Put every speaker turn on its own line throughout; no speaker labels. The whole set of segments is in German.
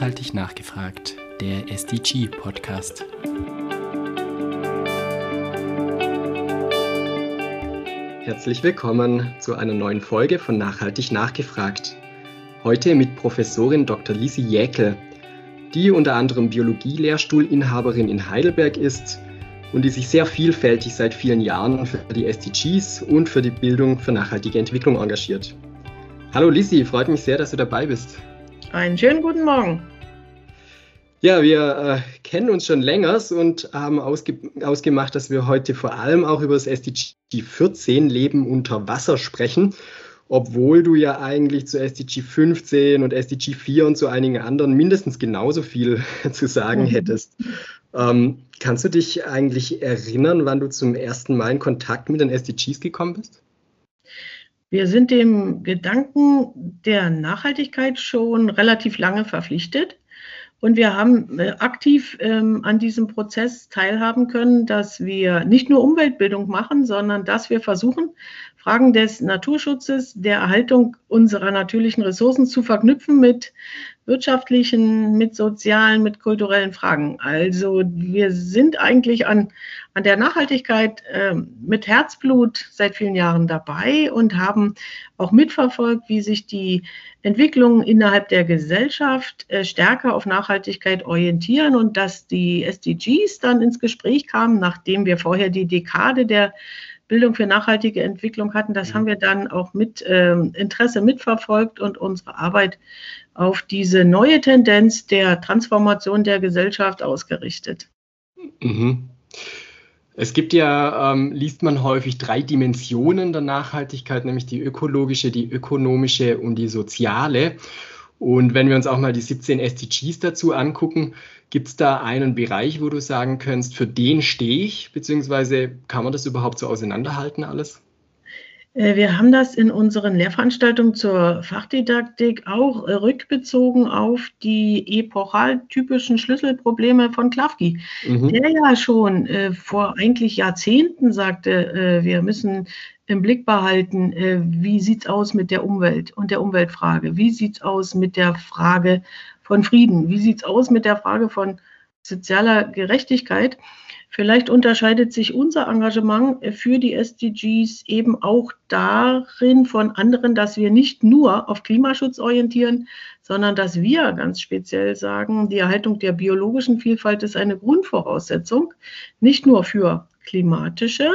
Nachhaltig nachgefragt, der SDG-Podcast.
Herzlich willkommen zu einer neuen Folge von Nachhaltig nachgefragt. Heute mit Professorin Dr. Lisi Jäkel, die unter anderem Biologie-Lehrstuhlinhaberin in Heidelberg ist und die sich sehr vielfältig seit vielen Jahren für die SDGs und für die Bildung für nachhaltige Entwicklung engagiert. Hallo Lisi, freut mich sehr, dass du dabei bist.
Einen schönen guten Morgen.
Ja, wir äh, kennen uns schon länger und haben ausge ausgemacht, dass wir heute vor allem auch über das SDG 14 Leben unter Wasser sprechen, obwohl du ja eigentlich zu SDG 15 und SDG 4 und zu einigen anderen mindestens genauso viel zu sagen mhm. hättest. Ähm, kannst du dich eigentlich erinnern, wann du zum ersten Mal in Kontakt mit den SDGs gekommen bist?
Wir sind dem Gedanken der Nachhaltigkeit schon relativ lange verpflichtet. Und wir haben äh, aktiv ähm, an diesem Prozess teilhaben können, dass wir nicht nur Umweltbildung machen, sondern dass wir versuchen, Fragen des Naturschutzes, der Erhaltung unserer natürlichen Ressourcen zu verknüpfen mit wirtschaftlichen, mit sozialen, mit kulturellen Fragen. Also wir sind eigentlich an, an der Nachhaltigkeit äh, mit Herzblut seit vielen Jahren dabei und haben auch mitverfolgt, wie sich die Entwicklungen innerhalb der Gesellschaft äh, stärker auf Nachhaltigkeit orientieren und dass die SDGs dann ins Gespräch kamen, nachdem wir vorher die Dekade der Bildung für nachhaltige Entwicklung hatten. Das mhm. haben wir dann auch mit äh, Interesse mitverfolgt und unsere Arbeit auf diese neue Tendenz der Transformation der Gesellschaft ausgerichtet.
Mhm. Es gibt ja, ähm, liest man häufig drei Dimensionen der Nachhaltigkeit, nämlich die ökologische, die ökonomische und die soziale. Und wenn wir uns auch mal die 17 SDGs dazu angucken, gibt es da einen Bereich, wo du sagen kannst, für den stehe ich, beziehungsweise kann man das überhaupt so auseinanderhalten alles?
Äh, wir haben das in unseren Lehrveranstaltungen zur Fachdidaktik auch äh, rückbezogen auf die epochaltypischen Schlüsselprobleme von Klafki, mhm. der ja schon äh, vor eigentlich Jahrzehnten sagte, äh, wir müssen im Blick behalten, äh, wie sieht es aus mit der Umwelt und der Umweltfrage, wie sieht es aus mit der Frage von Frieden, wie sieht es aus mit der Frage von sozialer Gerechtigkeit. Vielleicht unterscheidet sich unser Engagement für die SDGs eben auch darin von anderen, dass wir nicht nur auf Klimaschutz orientieren, sondern dass wir ganz speziell sagen, die Erhaltung der biologischen Vielfalt ist eine Grundvoraussetzung, nicht nur für klimatische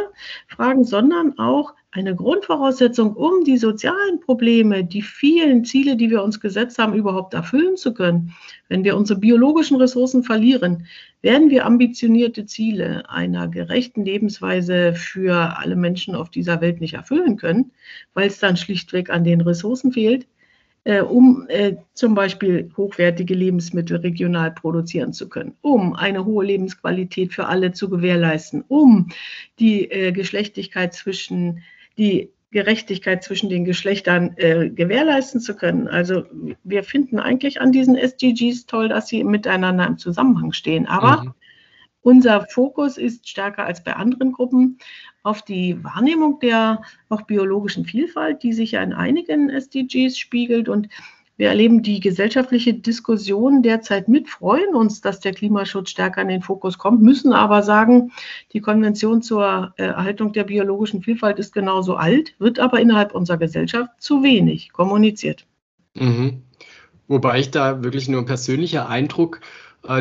Fragen, sondern auch eine Grundvoraussetzung, um die sozialen Probleme, die vielen Ziele, die wir uns gesetzt haben, überhaupt erfüllen zu können. Wenn wir unsere biologischen Ressourcen verlieren, werden wir ambitionierte Ziele einer gerechten Lebensweise für alle Menschen auf dieser Welt nicht erfüllen können, weil es dann schlichtweg an den Ressourcen fehlt, äh, um äh, zum Beispiel hochwertige Lebensmittel regional produzieren zu können, um eine hohe Lebensqualität für alle zu gewährleisten, um die äh, Geschlechtlichkeit zwischen die Gerechtigkeit zwischen den Geschlechtern äh, gewährleisten zu können. Also wir finden eigentlich an diesen SDGs toll, dass sie miteinander im Zusammenhang stehen. Aber mhm. Unser Fokus ist stärker als bei anderen Gruppen auf die Wahrnehmung der auch biologischen Vielfalt, die sich ja in einigen SDGs spiegelt. Und wir erleben die gesellschaftliche Diskussion derzeit mit, freuen uns, dass der Klimaschutz stärker in den Fokus kommt, müssen aber sagen, die Konvention zur äh, Erhaltung der biologischen Vielfalt ist genauso alt, wird aber innerhalb unserer Gesellschaft zu wenig kommuniziert.
Mhm. Wobei ich da wirklich nur ein persönlicher Eindruck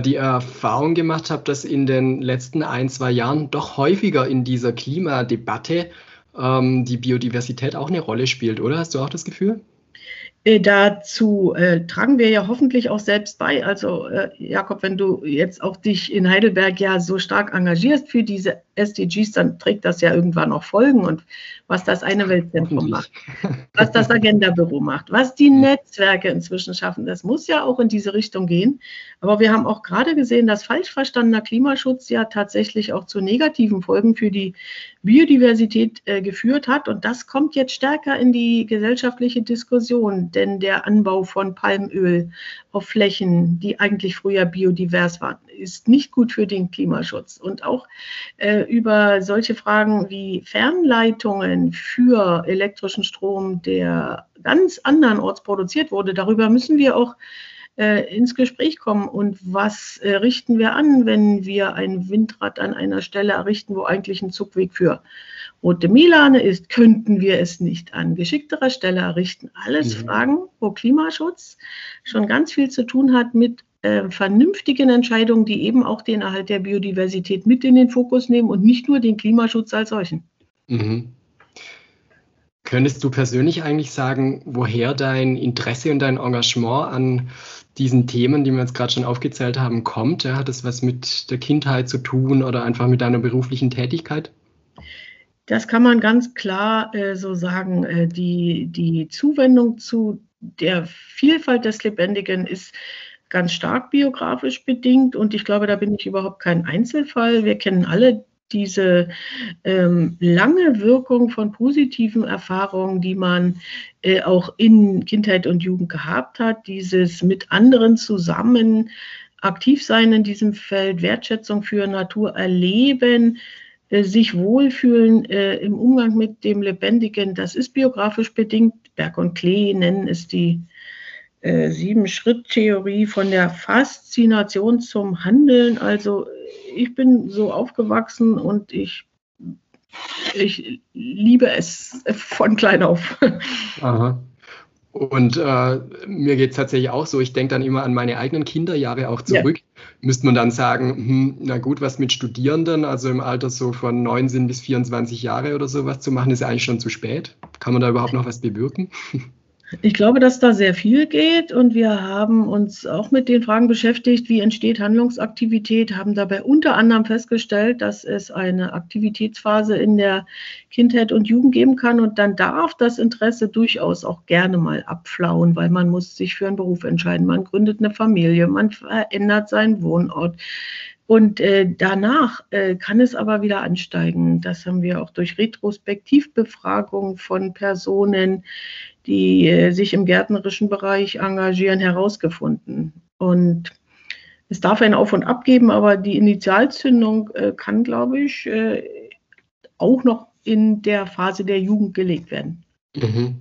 die Erfahrung gemacht habe, dass in den letzten ein, zwei Jahren doch häufiger in dieser Klimadebatte ähm, die Biodiversität auch eine Rolle spielt, oder? Hast du auch das Gefühl?
Äh, dazu äh, tragen wir ja hoffentlich auch selbst bei. Also äh, Jakob, wenn du jetzt auch dich in Heidelberg ja so stark engagierst für diese SDGs, dann trägt das ja irgendwann auch Folgen. Und was das eine Weltzentrum macht, was das Agenda-Büro macht, was die Netzwerke inzwischen schaffen, das muss ja auch in diese Richtung gehen. Aber wir haben auch gerade gesehen, dass falsch verstandener Klimaschutz ja tatsächlich auch zu negativen Folgen für die Biodiversität äh, geführt hat. Und das kommt jetzt stärker in die gesellschaftliche Diskussion, denn der Anbau von Palmöl auf Flächen, die eigentlich früher biodivers waren, ist nicht gut für den Klimaschutz. Und auch äh, über solche Fragen wie Fernleitungen für elektrischen Strom, der ganz andernorts produziert wurde, darüber müssen wir auch äh, ins Gespräch kommen. Und was äh, richten wir an, wenn wir ein Windrad an einer Stelle errichten, wo eigentlich ein Zugweg für rote Milane ist? Könnten wir es nicht an geschickterer Stelle errichten? Alles mhm. Fragen, wo Klimaschutz schon ganz viel zu tun hat mit äh, vernünftigen Entscheidungen, die eben auch den Erhalt der Biodiversität mit in den Fokus nehmen und nicht nur den Klimaschutz als solchen. Mhm.
Könntest du persönlich eigentlich sagen, woher dein Interesse und dein Engagement an diesen Themen, die wir jetzt gerade schon aufgezählt haben, kommt? Ja, hat das was mit der Kindheit zu tun oder einfach mit deiner beruflichen Tätigkeit?
Das kann man ganz klar äh, so sagen. Äh, die, die Zuwendung zu der Vielfalt des Lebendigen ist ganz stark biografisch bedingt und ich glaube, da bin ich überhaupt kein Einzelfall. Wir kennen alle diese ähm, lange Wirkung von positiven Erfahrungen, die man äh, auch in Kindheit und Jugend gehabt hat, dieses mit anderen zusammen aktiv sein in diesem Feld, Wertschätzung für Natur erleben, äh, sich wohlfühlen äh, im Umgang mit dem Lebendigen, das ist biografisch bedingt. Berg und Klee nennen es die äh, Sieben-Schritt-Theorie von der Faszination zum Handeln. Also ich bin so aufgewachsen und ich, ich liebe es von klein auf.
Aha. Und äh, mir geht es tatsächlich auch so, ich denke dann immer an meine eigenen Kinderjahre auch zurück. Ja. Müsste man dann sagen, hm, na gut, was mit Studierenden, also im Alter so von 19 bis 24 Jahre oder sowas zu machen, ist eigentlich schon zu spät. Kann man da überhaupt noch was bewirken?
Ich glaube, dass da sehr viel geht und wir haben uns auch mit den Fragen beschäftigt, wie entsteht Handlungsaktivität, haben dabei unter anderem festgestellt, dass es eine Aktivitätsphase in der Kindheit und Jugend geben kann und dann darf das Interesse durchaus auch gerne mal abflauen, weil man muss sich für einen Beruf entscheiden, man gründet eine Familie, man verändert seinen Wohnort. Und äh, danach äh, kann es aber wieder ansteigen. Das haben wir auch durch Retrospektivbefragungen von Personen, die äh, sich im gärtnerischen Bereich engagieren, herausgefunden. Und es darf ein Auf und Ab geben, aber die Initialzündung äh, kann, glaube ich, äh, auch noch in der Phase der Jugend gelegt werden. Mhm.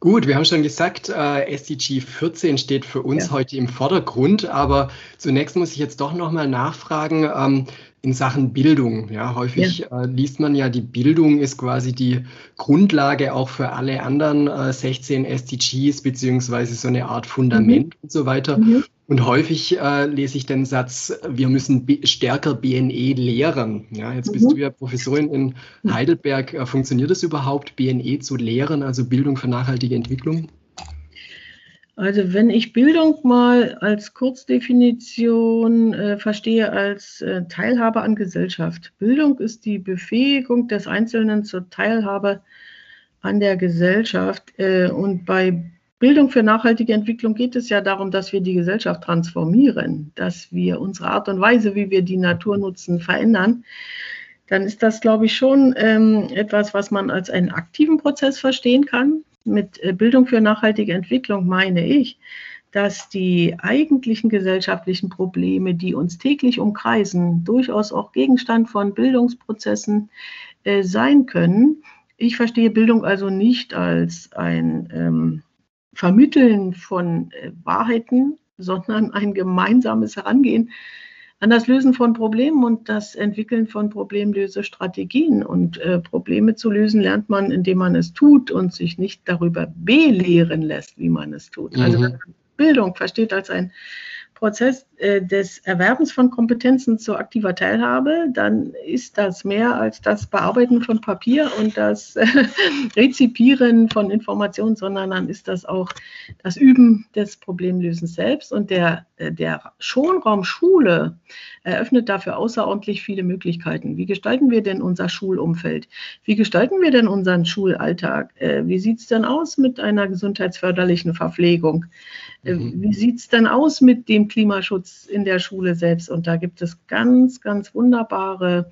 Gut, wir haben schon gesagt, äh, SDG 14 steht für uns ja. heute im Vordergrund, aber zunächst muss ich jetzt doch nochmal nachfragen ähm, in Sachen Bildung. Ja, häufig ja. Äh, liest man ja, die Bildung ist quasi die Grundlage auch für alle anderen äh, 16 SDGs, beziehungsweise so eine Art Fundament mhm. und so weiter. Mhm. Und häufig äh, lese ich den Satz, wir müssen stärker BNE lehren. Ja, jetzt bist mhm. du ja Professorin in Heidelberg. Äh, funktioniert es überhaupt, BNE zu lehren, also Bildung für nachhaltige Entwicklung?
Also wenn ich Bildung mal als Kurzdefinition äh, verstehe als äh, Teilhabe an Gesellschaft. Bildung ist die Befähigung des Einzelnen zur Teilhabe an der Gesellschaft. Äh, und bei Bildung für nachhaltige Entwicklung geht es ja darum, dass wir die Gesellschaft transformieren, dass wir unsere Art und Weise, wie wir die Natur nutzen, verändern. Dann ist das, glaube ich, schon ähm, etwas, was man als einen aktiven Prozess verstehen kann. Mit äh, Bildung für nachhaltige Entwicklung meine ich, dass die eigentlichen gesellschaftlichen Probleme, die uns täglich umkreisen, durchaus auch Gegenstand von Bildungsprozessen äh, sein können. Ich verstehe Bildung also nicht als ein ähm, Vermitteln von äh, Wahrheiten, sondern ein gemeinsames Herangehen an das Lösen von Problemen und das Entwickeln von Problemlösestrategien. Und äh, Probleme zu lösen lernt man, indem man es tut und sich nicht darüber belehren lässt, wie man es tut. Also mhm. Also Bildung versteht als ein Prozess äh, des Erwerbens von Kompetenzen zur aktiver Teilhabe, dann ist das mehr als das Bearbeiten von Papier und das äh, Rezipieren von Informationen, sondern dann ist das auch das Üben des Problemlösens selbst. Und der, der Schonraum Schule eröffnet dafür außerordentlich viele Möglichkeiten. Wie gestalten wir denn unser Schulumfeld? Wie gestalten wir denn unseren Schulalltag? Äh, wie sieht es denn aus mit einer gesundheitsförderlichen Verpflegung? Äh, mhm. Wie sieht es denn aus mit dem Klimaschutz in der Schule selbst? Und da gibt es ganz, ganz wunderbare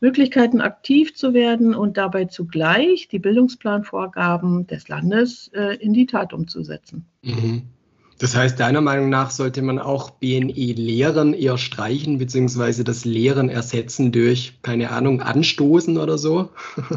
Möglichkeiten, aktiv zu werden und dabei zugleich die Bildungsplanvorgaben des Landes äh, in die Tat umzusetzen.
Mhm. Das heißt, deiner Meinung nach sollte man auch BNE Lehren eher streichen, beziehungsweise das Lehren ersetzen durch, keine Ahnung, Anstoßen oder so?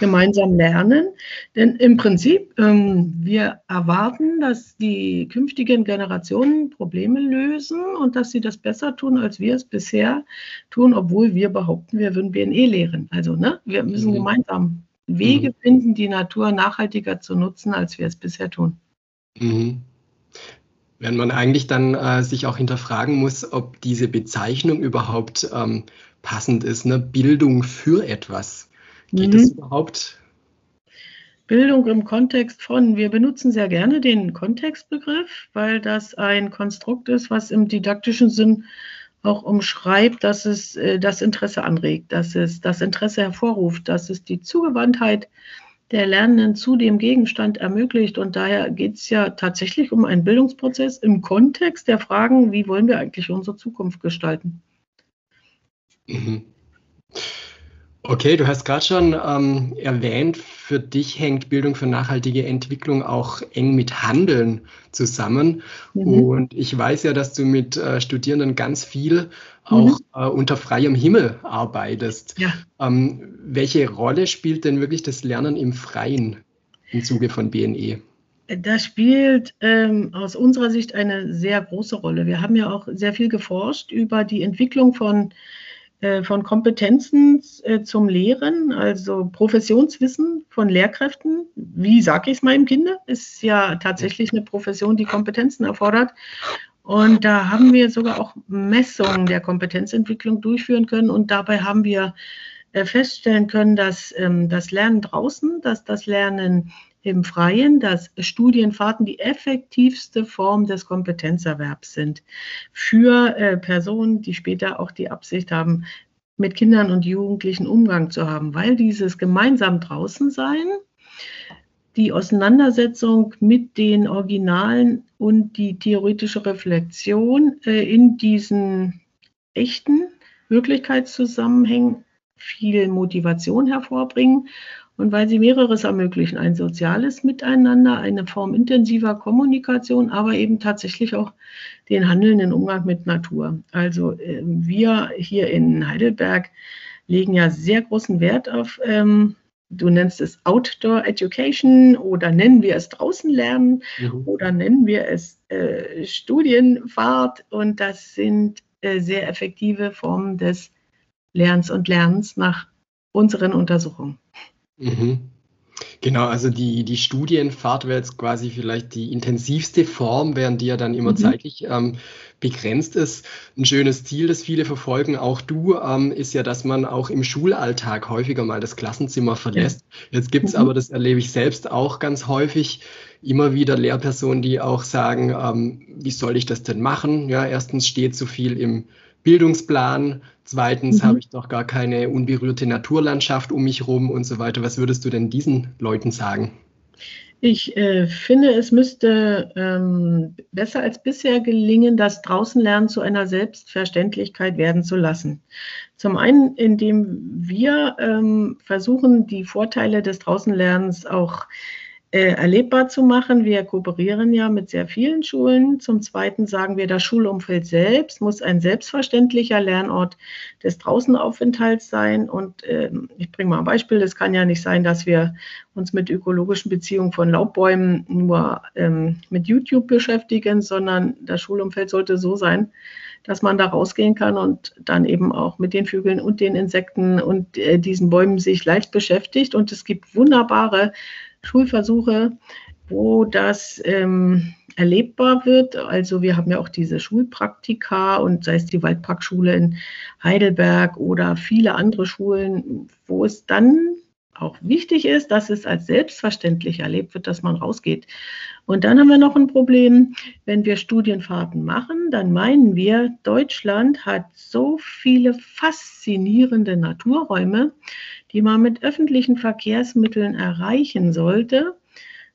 gemeinsam lernen. Denn im Prinzip, ähm, wir erwarten, dass die künftigen Generationen Probleme lösen und dass sie das besser tun, als wir es bisher tun, obwohl wir behaupten, wir würden BNE lehren. Also ne, wir müssen mhm. gemeinsam Wege mhm. finden, die Natur nachhaltiger zu nutzen, als wir es bisher tun.
Mhm. Wenn man eigentlich dann äh, sich auch hinterfragen muss, ob diese Bezeichnung überhaupt ähm, passend ist, ne? Bildung für etwas. Geht mhm. das überhaupt?
Bildung im Kontext von, wir benutzen sehr gerne den Kontextbegriff, weil das ein Konstrukt ist, was im didaktischen Sinn auch umschreibt, dass es äh, das Interesse anregt, dass es das Interesse hervorruft, dass es die Zugewandtheit der Lernenden zu dem Gegenstand ermöglicht. Und daher geht es ja tatsächlich um einen Bildungsprozess im Kontext der Fragen, wie wollen wir eigentlich unsere Zukunft gestalten.
Mhm. Okay, du hast gerade schon ähm, erwähnt, für dich hängt Bildung für nachhaltige Entwicklung auch eng mit Handeln zusammen. Mhm. Und ich weiß ja, dass du mit äh, Studierenden ganz viel auch mhm. äh, unter freiem Himmel arbeitest. Ja. Ähm, welche Rolle spielt denn wirklich das Lernen im Freien im Zuge von BNE?
Das spielt ähm, aus unserer Sicht eine sehr große Rolle. Wir haben ja auch sehr viel geforscht über die Entwicklung von äh, von Kompetenzen äh, zum Lehren, also Professionswissen von Lehrkräften. Wie sage ich es meinem Kind? Ist ja tatsächlich eine Profession, die Kompetenzen erfordert. Und da haben wir sogar auch Messungen der Kompetenzentwicklung durchführen können. Und dabei haben wir äh, feststellen können, dass ähm, das Lernen draußen, dass das Lernen im Freien, dass Studienfahrten die effektivste Form des Kompetenzerwerbs sind. Für äh, Personen, die später auch die Absicht haben, mit Kindern und Jugendlichen Umgang zu haben, weil dieses gemeinsam draußen sein, die Auseinandersetzung mit den Originalen und die theoretische Reflexion äh, in diesen echten Wirklichkeitszusammenhängen viel Motivation hervorbringen und weil sie mehreres ermöglichen, ein soziales Miteinander, eine Form intensiver Kommunikation, aber eben tatsächlich auch den handelnden Umgang mit Natur. Also äh, wir hier in Heidelberg legen ja sehr großen Wert auf, ähm, du nennst es Outdoor Education oder nennen wir es draußen lernen mhm. oder nennen wir es äh, Studienfahrt. Und das sind äh, sehr effektive Formen des Lernens und Lernens nach unseren Untersuchungen.
Mhm. Genau, also die, die Studienfahrt wäre jetzt quasi vielleicht die intensivste Form, während die ja dann immer mhm. zeitlich ähm, begrenzt ist. Ein schönes Ziel, das viele verfolgen, auch du, ähm, ist ja, dass man auch im Schulalltag häufiger mal das Klassenzimmer verlässt. Ja. Jetzt gibt es mhm. aber, das erlebe ich selbst auch ganz häufig, immer wieder Lehrpersonen, die auch sagen, ähm, wie soll ich das denn machen? Ja, erstens steht zu viel im Bildungsplan. Zweitens mhm. habe ich doch gar keine unberührte Naturlandschaft um mich herum und so weiter. Was würdest du denn diesen Leuten sagen?
Ich äh, finde, es müsste ähm, besser als bisher gelingen, das Draußenlernen zu einer Selbstverständlichkeit werden zu lassen. Zum einen, indem wir ähm, versuchen, die Vorteile des Draußenlernens auch äh, äh, erlebbar zu machen. Wir kooperieren ja mit sehr vielen Schulen. Zum Zweiten sagen wir, das Schulumfeld selbst muss ein selbstverständlicher Lernort des Draußenaufenthalts sein. Und äh, ich bringe mal ein Beispiel. Es kann ja nicht sein, dass wir uns mit ökologischen Beziehungen von Laubbäumen nur ähm, mit YouTube beschäftigen, sondern das Schulumfeld sollte so sein, dass man da rausgehen kann und dann eben auch mit den Vögeln und den Insekten und äh, diesen Bäumen sich leicht beschäftigt. Und es gibt wunderbare Schulversuche, wo das ähm, erlebbar wird. Also wir haben ja auch diese Schulpraktika und sei es die Waldparkschule in Heidelberg oder viele andere Schulen, wo es dann auch wichtig ist, dass es als selbstverständlich erlebt wird, dass man rausgeht. Und dann haben wir noch ein Problem, wenn wir Studienfahrten machen, dann meinen wir, Deutschland hat so viele faszinierende Naturräume, die man mit öffentlichen Verkehrsmitteln erreichen sollte,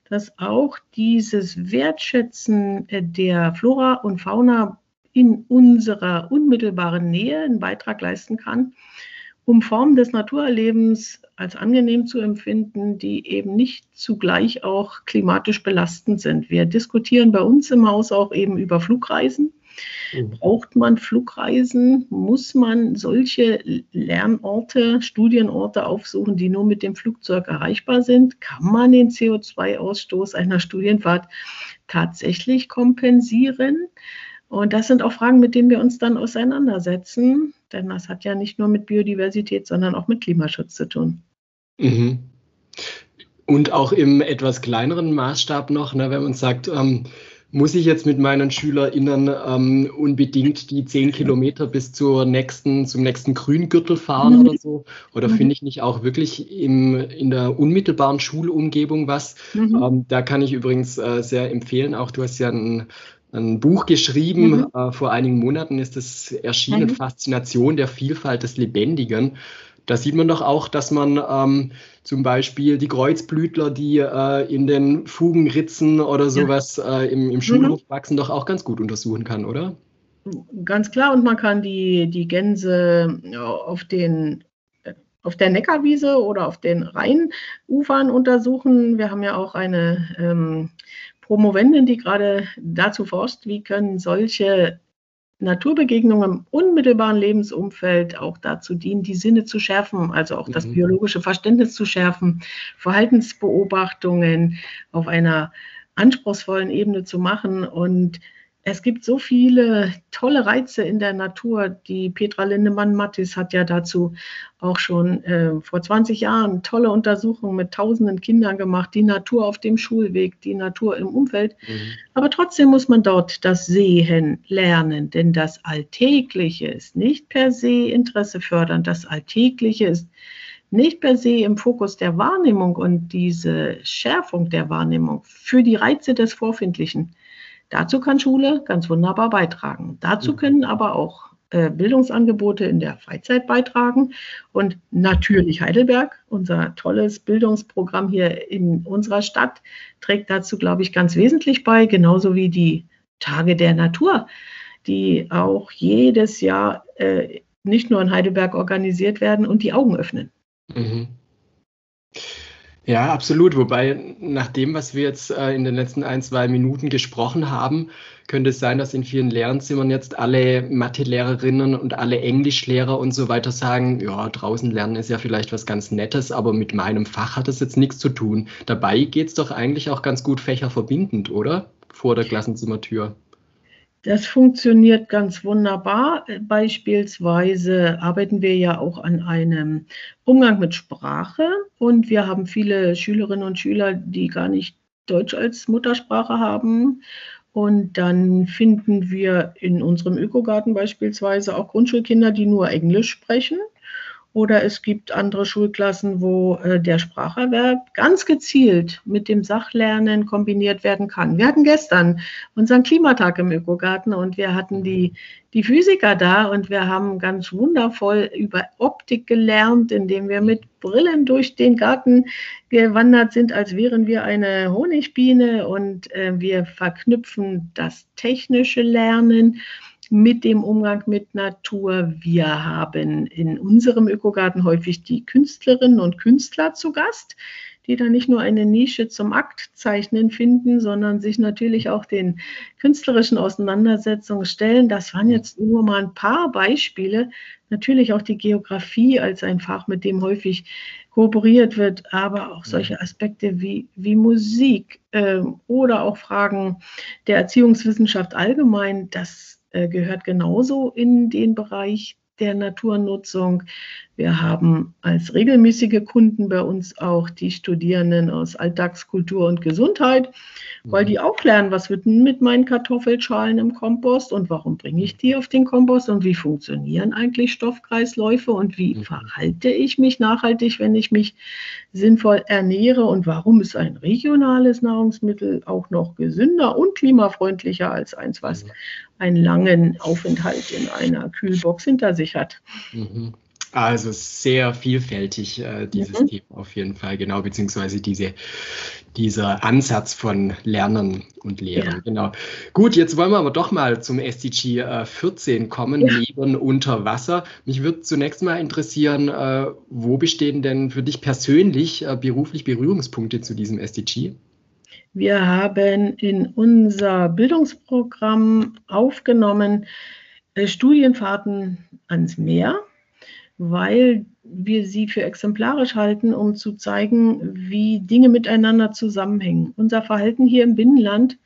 dass auch dieses Wertschätzen der Flora und Fauna in unserer unmittelbaren Nähe einen Beitrag leisten kann. Um Formen des Naturerlebens als angenehm zu empfinden, die eben nicht zugleich auch klimatisch belastend sind. Wir diskutieren bei uns im Haus auch eben über Flugreisen. Mhm. Braucht man Flugreisen? Muss man solche Lernorte, Studienorte aufsuchen, die nur mit dem Flugzeug erreichbar sind? Kann man den CO2-Ausstoß einer Studienfahrt tatsächlich kompensieren? Und das sind auch Fragen, mit denen wir uns dann auseinandersetzen, denn das hat ja nicht nur mit Biodiversität, sondern auch mit Klimaschutz zu tun.
Mhm. Und auch im etwas kleineren Maßstab noch, ne, wenn man sagt, ähm, muss ich jetzt mit meinen SchülerInnen ähm, unbedingt die zehn Kilometer bis zur nächsten, zum nächsten Grüngürtel fahren mhm. oder so? Oder mhm. finde ich nicht auch wirklich im, in der unmittelbaren Schulumgebung was? Mhm. Ähm, da kann ich übrigens äh, sehr empfehlen, auch du hast ja ein ein Buch geschrieben. Mhm. Äh, vor einigen Monaten ist es erschienen, mhm. Faszination der Vielfalt des Lebendigen. Da sieht man doch auch, dass man ähm, zum Beispiel die Kreuzblütler, die äh, in den Fugenritzen oder sowas ja. äh, im, im Schulhof mhm. wachsen, doch auch ganz gut untersuchen kann, oder?
Ganz klar, und man kann die, die Gänse auf den auf der Neckarwiese oder auf den Rheinufern untersuchen. Wir haben ja auch eine ähm, Promovendin, die gerade dazu forscht, wie können solche Naturbegegnungen im unmittelbaren Lebensumfeld auch dazu dienen, die Sinne zu schärfen, also auch das mhm. biologische Verständnis zu schärfen, Verhaltensbeobachtungen auf einer anspruchsvollen Ebene zu machen und es gibt so viele tolle Reize in der Natur. Die Petra Lindemann-Mattis hat ja dazu auch schon äh, vor 20 Jahren tolle Untersuchungen mit tausenden Kindern gemacht. Die Natur auf dem Schulweg, die Natur im Umfeld. Mhm. Aber trotzdem muss man dort das Sehen lernen, denn das Alltägliche ist nicht per se Interesse fördern. Das Alltägliche ist nicht per se im Fokus der Wahrnehmung und diese Schärfung der Wahrnehmung für die Reize des Vorfindlichen Dazu kann Schule ganz wunderbar beitragen. Dazu mhm. können aber auch äh, Bildungsangebote in der Freizeit beitragen. Und natürlich Heidelberg, unser tolles Bildungsprogramm hier in unserer Stadt, trägt dazu, glaube ich, ganz wesentlich bei, genauso wie die Tage der Natur, die auch jedes Jahr äh, nicht nur in Heidelberg organisiert werden und die Augen öffnen. Mhm.
Ja, absolut. Wobei, nach dem, was wir jetzt äh, in den letzten ein, zwei Minuten gesprochen haben, könnte es sein, dass in vielen Lernzimmern jetzt alle Mathelehrerinnen und alle Englischlehrer und so weiter sagen, ja, draußen lernen ist ja vielleicht was ganz Nettes, aber mit meinem Fach hat das jetzt nichts zu tun. Dabei geht es doch eigentlich auch ganz gut fächerverbindend, oder? Vor der Klassenzimmertür.
Das funktioniert ganz wunderbar. Beispielsweise arbeiten wir ja auch an einem Umgang mit Sprache und wir haben viele Schülerinnen und Schüler, die gar nicht Deutsch als Muttersprache haben. Und dann finden wir in unserem Ökogarten beispielsweise auch Grundschulkinder, die nur Englisch sprechen. Oder es gibt andere Schulklassen, wo äh, der Spracherwerb ganz gezielt mit dem Sachlernen kombiniert werden kann. Wir hatten gestern unseren Klimatag im Ökogarten und wir hatten die, die Physiker da und wir haben ganz wundervoll über Optik gelernt, indem wir mit Brillen durch den Garten gewandert sind, als wären wir eine Honigbiene und äh, wir verknüpfen das technische Lernen mit dem Umgang mit Natur. Wir haben in unserem Ökogarten häufig die Künstlerinnen und Künstler zu Gast, die da nicht nur eine Nische zum Aktzeichnen finden, sondern sich natürlich auch den künstlerischen Auseinandersetzungen stellen. Das waren jetzt nur mal ein paar Beispiele. Natürlich auch die Geografie als ein Fach, mit dem häufig kooperiert wird, aber auch solche Aspekte wie, wie Musik äh, oder auch Fragen der Erziehungswissenschaft allgemein, das gehört genauso in den Bereich der Naturnutzung. Wir haben als regelmäßige Kunden bei uns auch die Studierenden aus Alltagskultur und Gesundheit, weil die auch lernen, was wird denn mit meinen Kartoffelschalen im Kompost und warum bringe ich die auf den Kompost und wie funktionieren eigentlich Stoffkreisläufe und wie mhm. verhalte ich mich nachhaltig, wenn ich mich sinnvoll ernähre und warum ist ein regionales Nahrungsmittel auch noch gesünder und klimafreundlicher als eins, was einen langen Aufenthalt in einer Kühlbox hinter sich hat. Mhm.
Also sehr vielfältig äh, dieses mhm. Thema auf jeden Fall, genau, beziehungsweise diese, dieser Ansatz von Lernen und Lehren. Ja. Genau. Gut, jetzt wollen wir aber doch mal zum SDG äh, 14 kommen, ja. Leben unter Wasser. Mich würde zunächst mal interessieren, äh, wo bestehen denn für dich persönlich äh, beruflich Berührungspunkte zu diesem SDG?
Wir haben in unser Bildungsprogramm aufgenommen äh, Studienfahrten ans Meer weil wir sie für exemplarisch halten, um zu zeigen, wie Dinge miteinander zusammenhängen. Unser Verhalten hier im Binnenland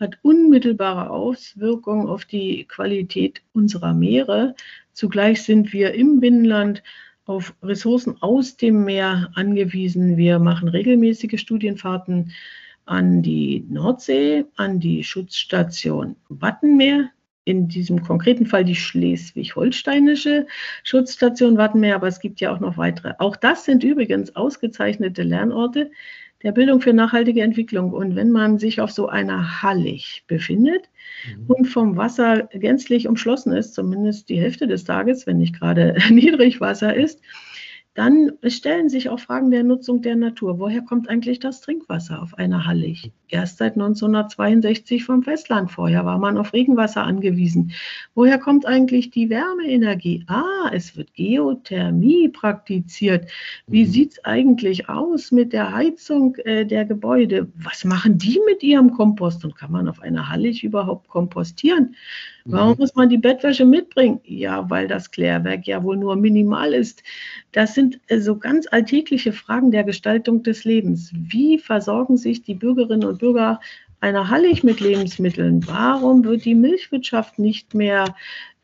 hat unmittelbare Auswirkungen auf die Qualität unserer Meere. Zugleich sind wir im Binnenland auf Ressourcen aus dem Meer angewiesen. Wir machen regelmäßige Studienfahrten an die Nordsee, an die Schutzstation Wattenmeer, in diesem konkreten Fall die schleswig-holsteinische Schutzstation Wattenmeer, aber es gibt ja auch noch weitere. Auch das sind übrigens ausgezeichnete Lernorte der Bildung für nachhaltige Entwicklung. Und wenn man sich auf so einer Hallig befindet mhm. und vom Wasser gänzlich umschlossen ist, zumindest die Hälfte des Tages, wenn nicht gerade Niedrigwasser ist, dann stellen sich auch Fragen der Nutzung der Natur. Woher kommt eigentlich das Trinkwasser auf einer Hallig? Erst seit 1962 vom Festland. Vorher war man auf Regenwasser angewiesen. Woher kommt eigentlich die Wärmeenergie? Ah, es wird Geothermie praktiziert. Wie mhm. sieht es eigentlich aus mit der Heizung äh, der Gebäude? Was machen die mit ihrem Kompost? Und kann man auf einer Hallig überhaupt kompostieren? Warum mhm. muss man die Bettwäsche mitbringen? Ja, weil das Klärwerk ja wohl nur minimal ist. Das sind äh, so ganz alltägliche Fragen der Gestaltung des Lebens. Wie versorgen sich die Bürgerinnen und Bürger einer Hallig mit Lebensmitteln? Warum wird die Milchwirtschaft nicht mehr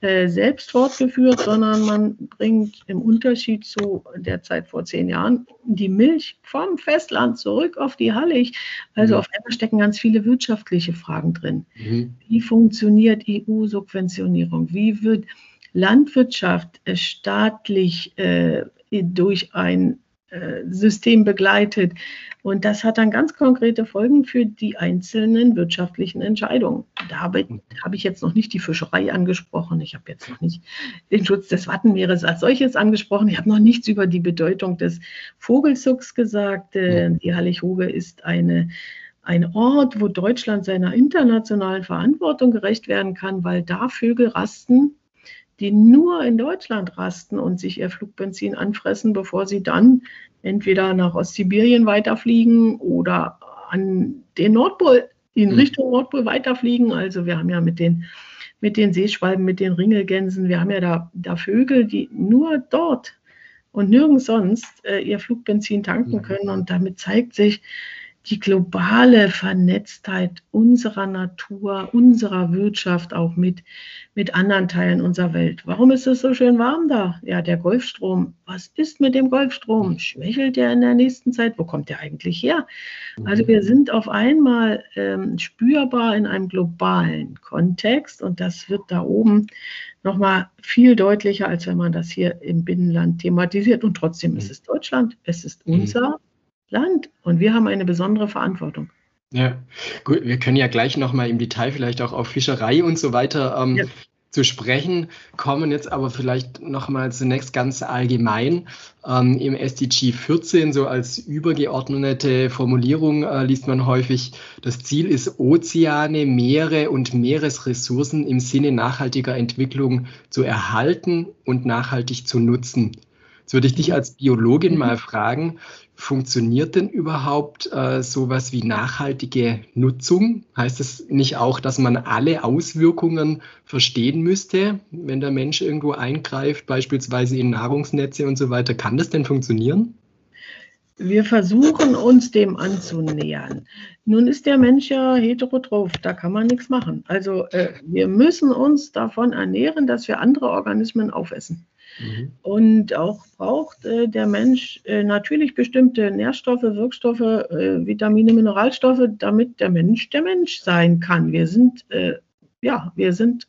äh, selbst fortgeführt, sondern man bringt im Unterschied zu der Zeit vor zehn Jahren die Milch vom Festland zurück auf die Hallig. Also mhm. auf einmal stecken ganz viele wirtschaftliche Fragen drin. Mhm. Wie funktioniert EU-Subventionierung? Wie wird Landwirtschaft äh, staatlich äh, durch ein System begleitet. Und das hat dann ganz konkrete Folgen für die einzelnen wirtschaftlichen Entscheidungen. Dabei habe ich jetzt noch nicht die Fischerei angesprochen. Ich habe jetzt noch nicht den Schutz des Wattenmeeres als solches angesprochen. Ich habe noch nichts über die Bedeutung des Vogelzugs gesagt. Die Hallig-Hoge ist eine ein Ort, wo Deutschland seiner internationalen Verantwortung gerecht werden kann, weil da Vögel rasten, die nur in Deutschland rasten und sich ihr Flugbenzin anfressen, bevor sie dann entweder nach Ostsibirien weiterfliegen oder an den Nordpol, in mhm. Richtung Nordpol weiterfliegen. Also wir haben ja mit den, mit den Seeschwalben, mit den Ringelgänsen, wir haben ja da, da Vögel, die nur dort und nirgends sonst äh, ihr Flugbenzin tanken mhm. können. Und damit zeigt sich, die globale Vernetztheit unserer Natur, unserer Wirtschaft auch mit, mit anderen Teilen unserer Welt. Warum ist es so schön warm da? Ja, der Golfstrom. Was ist mit dem Golfstrom? Schwächelt der in der nächsten Zeit? Wo kommt der eigentlich her? Also wir sind auf einmal ähm, spürbar in einem globalen Kontext und das wird da oben nochmal viel deutlicher, als wenn man das hier im Binnenland thematisiert. Und trotzdem ist es Deutschland, es ist mhm. unser Land und wir haben eine besondere Verantwortung.
Ja, gut, wir können ja gleich nochmal im Detail vielleicht auch auf Fischerei und so weiter ähm, ja. zu sprechen kommen, jetzt aber vielleicht nochmal zunächst ganz allgemein. Ähm, Im SDG 14, so als übergeordnete Formulierung, äh, liest man häufig, das Ziel ist, Ozeane, Meere und Meeresressourcen im Sinne nachhaltiger Entwicklung zu erhalten und nachhaltig zu nutzen. Jetzt würde ich dich als Biologin mhm. mal fragen, funktioniert denn überhaupt äh, sowas wie nachhaltige Nutzung? Heißt das nicht auch, dass man alle Auswirkungen verstehen müsste, wenn der Mensch irgendwo eingreift, beispielsweise in Nahrungsnetze und so weiter? Kann das denn funktionieren?
Wir versuchen uns dem anzunähern. Nun ist der Mensch ja heterotroph, da kann man nichts machen. Also äh, wir müssen uns davon ernähren, dass wir andere Organismen aufessen. Mhm. Und auch braucht äh, der Mensch äh, natürlich bestimmte Nährstoffe, Wirkstoffe, äh, Vitamine, Mineralstoffe, damit der Mensch der Mensch sein kann. Wir sind, äh, ja, wir sind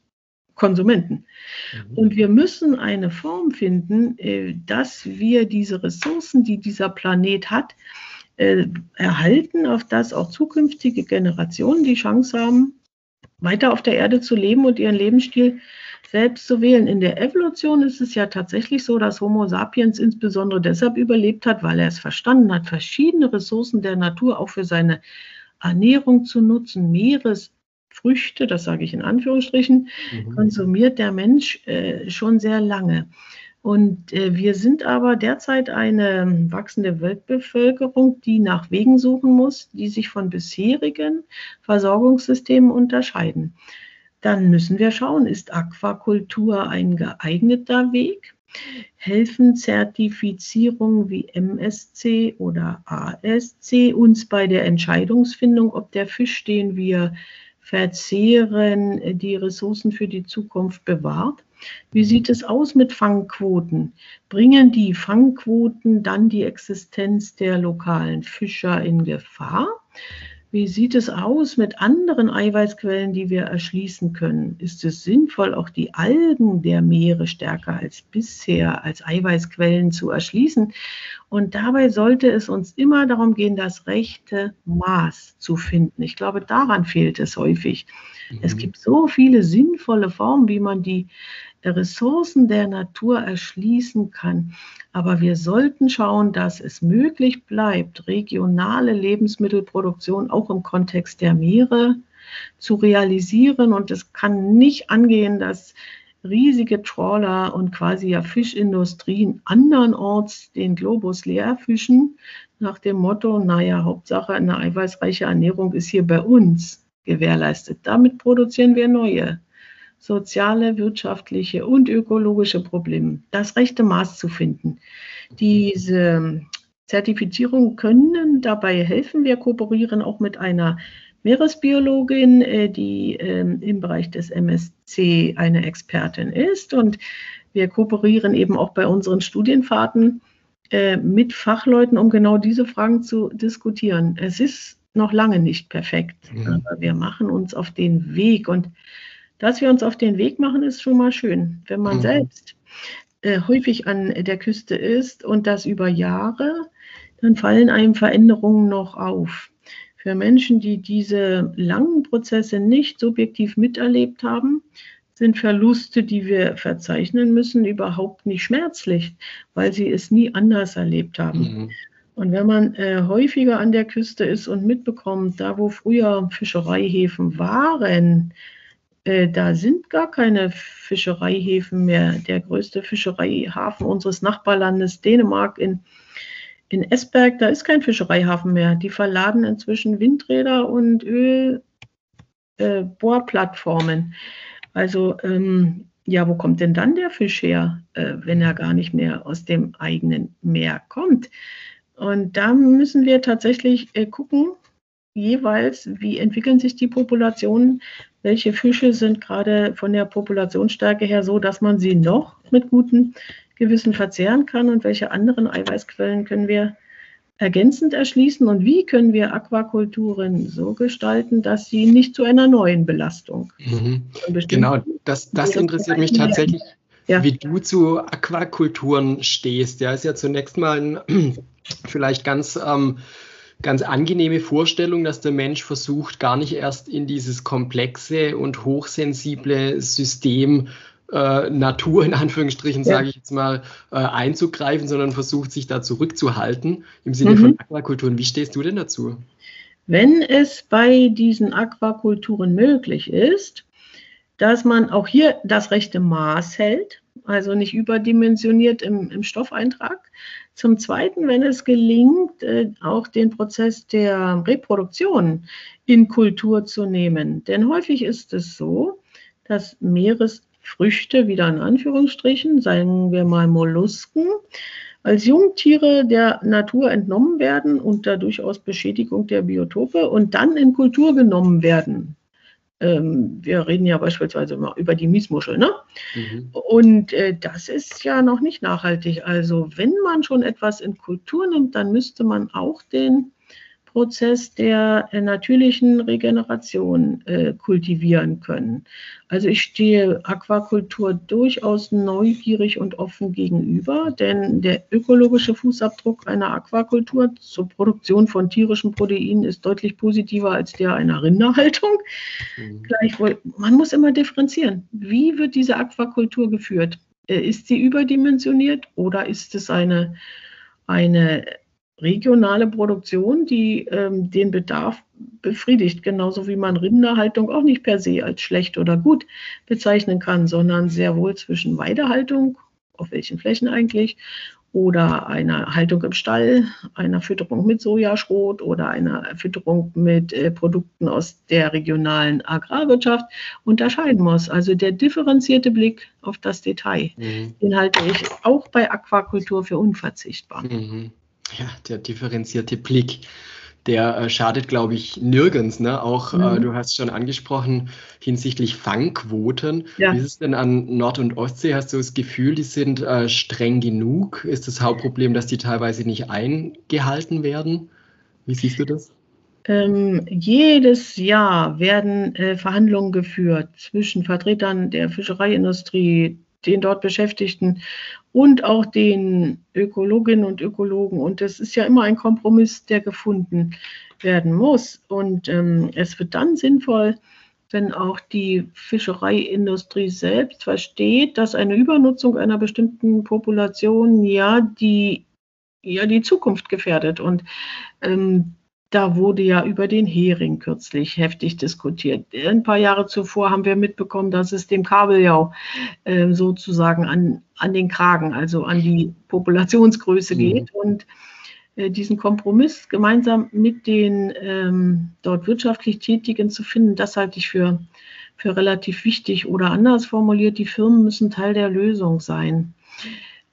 Konsumenten. Mhm. Und wir müssen eine Form finden, äh, dass wir diese Ressourcen, die dieser Planet hat, äh, erhalten, auf das auch zukünftige Generationen die Chance haben, weiter auf der Erde zu leben und ihren Lebensstil selbst zu wählen. In der Evolution ist es ja tatsächlich so, dass Homo sapiens insbesondere deshalb überlebt hat, weil er es verstanden hat, verschiedene Ressourcen der Natur auch für seine Ernährung zu nutzen. Meeresfrüchte, das sage ich in Anführungsstrichen, mhm. konsumiert der Mensch äh, schon sehr lange. Und äh, wir sind aber derzeit eine wachsende Weltbevölkerung, die nach Wegen suchen muss, die sich von bisherigen Versorgungssystemen unterscheiden. Dann müssen wir schauen, ist Aquakultur ein geeigneter Weg? Helfen Zertifizierungen wie MSC oder ASC uns bei der Entscheidungsfindung, ob der Fisch, den wir verzehren, die Ressourcen für die Zukunft bewahrt? Wie sieht es aus mit Fangquoten? Bringen die Fangquoten dann die Existenz der lokalen Fischer in Gefahr? Wie sieht es aus mit anderen Eiweißquellen, die wir erschließen können? Ist es sinnvoll, auch die Algen der Meere stärker als bisher als Eiweißquellen zu erschließen? Und dabei sollte es uns immer darum gehen, das rechte Maß zu finden. Ich glaube, daran fehlt es häufig. Mhm. Es gibt so viele sinnvolle Formen, wie man die Ressourcen der Natur erschließen kann. Aber wir sollten schauen, dass es möglich bleibt, regionale Lebensmittelproduktion auch im Kontext der Meere zu realisieren. Und es kann nicht angehen, dass riesige Trawler und quasi ja Fischindustrien andernorts den Globus leer fischen, nach dem Motto, naja, Hauptsache eine eiweißreiche Ernährung ist hier bei uns gewährleistet. Damit produzieren wir neue soziale, wirtschaftliche und ökologische Probleme. Das rechte Maß zu finden. Diese Zertifizierungen können dabei helfen. Wir kooperieren auch mit einer Meeresbiologin, äh, die ähm, im Bereich des MSC eine Expertin ist. Und wir kooperieren eben auch bei unseren Studienfahrten äh, mit Fachleuten, um genau diese Fragen zu diskutieren. Es ist noch lange nicht perfekt, mhm. aber wir machen uns auf den Weg. Und dass wir uns auf den Weg machen, ist schon mal schön. Wenn man mhm. selbst äh, häufig an der Küste ist und das über Jahre, dann fallen einem Veränderungen noch auf. Für Menschen, die diese langen Prozesse nicht subjektiv miterlebt haben, sind Verluste, die wir verzeichnen müssen, überhaupt nicht schmerzlich, weil sie es nie anders erlebt haben. Mhm. Und wenn man äh, häufiger an der Küste ist und mitbekommt, da wo früher Fischereihäfen waren, äh, da sind gar keine Fischereihäfen mehr. Der größte Fischereihafen unseres Nachbarlandes Dänemark in, in Esberg, da ist kein Fischereihafen mehr. Die verladen inzwischen Windräder und Ölbohrplattformen. Äh, also ähm, ja, wo kommt denn dann der Fisch her, äh, wenn er gar nicht mehr aus dem eigenen Meer kommt? Und da müssen wir tatsächlich äh, gucken, jeweils, wie entwickeln sich die Populationen, welche Fische sind gerade von der Populationsstärke her so, dass man sie noch mit gutem Gewissen verzehren kann und welche anderen Eiweißquellen können wir ergänzend erschließen und wie können wir Aquakulturen so gestalten, dass sie nicht zu einer neuen Belastung.
Mhm. Genau, das, das interessiert mich tatsächlich, ja. wie du zu Aquakulturen stehst. Ja, ist ja zunächst mal ein vielleicht ganz ähm, ganz angenehme Vorstellung, dass der Mensch versucht, gar nicht erst in dieses komplexe und hochsensible System äh, Natur in Anführungsstrichen, ja. sage ich jetzt mal, äh, einzugreifen, sondern versucht, sich da zurückzuhalten im Sinne mhm. von Aquakulturen. Wie stehst du denn dazu?
Wenn es bei diesen Aquakulturen möglich ist, dass man auch hier das rechte Maß hält, also nicht überdimensioniert im, im Stoffeintrag. Zum Zweiten, wenn es gelingt, äh, auch den Prozess der Reproduktion in Kultur zu nehmen. Denn häufig ist es so, dass Meeresfrüchte, wieder in Anführungsstrichen, sagen wir mal Mollusken, als Jungtiere der Natur entnommen werden unter durchaus Beschädigung der Biotope und dann in Kultur genommen werden ähm, wir reden ja beispielsweise immer über die Miesmuschel, ne? Mhm. Und äh, das ist ja noch nicht nachhaltig. Also wenn man schon etwas in Kultur nimmt, dann müsste man auch den Prozess der äh, natürlichen Regeneration äh, kultivieren können. Also ich stehe Aquakultur durchaus neugierig und offen gegenüber, denn der ökologische Fußabdruck einer Aquakultur zur Produktion von tierischen Proteinen ist deutlich positiver als der einer Rinderhaltung. Mhm. Gleichwohl, man muss immer differenzieren. Wie wird diese Aquakultur geführt? Äh, ist sie überdimensioniert oder ist es eine, eine regionale Produktion, die ähm, den Bedarf befriedigt, genauso wie man Rinderhaltung auch nicht per se als schlecht oder gut bezeichnen kann, sondern sehr wohl zwischen Weidehaltung, auf welchen Flächen eigentlich, oder einer Haltung im Stall, einer Fütterung mit Sojaschrot oder einer Fütterung mit äh, Produkten aus der regionalen Agrarwirtschaft unterscheiden muss. Also der differenzierte Blick auf das Detail, mhm. den halte ich auch bei Aquakultur für unverzichtbar.
Mhm. Ja, der differenzierte Blick, der äh, schadet, glaube ich, nirgends. Ne? Auch äh, mhm. äh, du hast schon angesprochen hinsichtlich Fangquoten. Ja. Wie ist es denn an Nord- und Ostsee? Hast du das Gefühl, die sind äh, streng genug? Ist das Hauptproblem, dass die teilweise nicht eingehalten werden? Wie siehst du das?
Ähm, jedes Jahr werden äh, Verhandlungen geführt zwischen Vertretern der Fischereiindustrie, den dort Beschäftigten und auch den Ökologinnen und Ökologen. Und es ist ja immer ein Kompromiss, der gefunden werden muss. Und ähm, es wird dann sinnvoll, wenn auch die Fischereiindustrie selbst versteht, dass eine Übernutzung einer bestimmten Population ja die, ja die Zukunft gefährdet. Und ähm, da wurde ja über den Hering kürzlich heftig diskutiert. Ein paar Jahre zuvor haben wir mitbekommen, dass es dem Kabeljau äh, sozusagen an, an den Kragen, also an die Populationsgröße mhm. geht. Und äh, diesen Kompromiss gemeinsam mit den ähm, dort wirtschaftlich Tätigen zu finden, das halte ich für, für relativ wichtig. Oder anders formuliert, die Firmen müssen Teil der Lösung sein.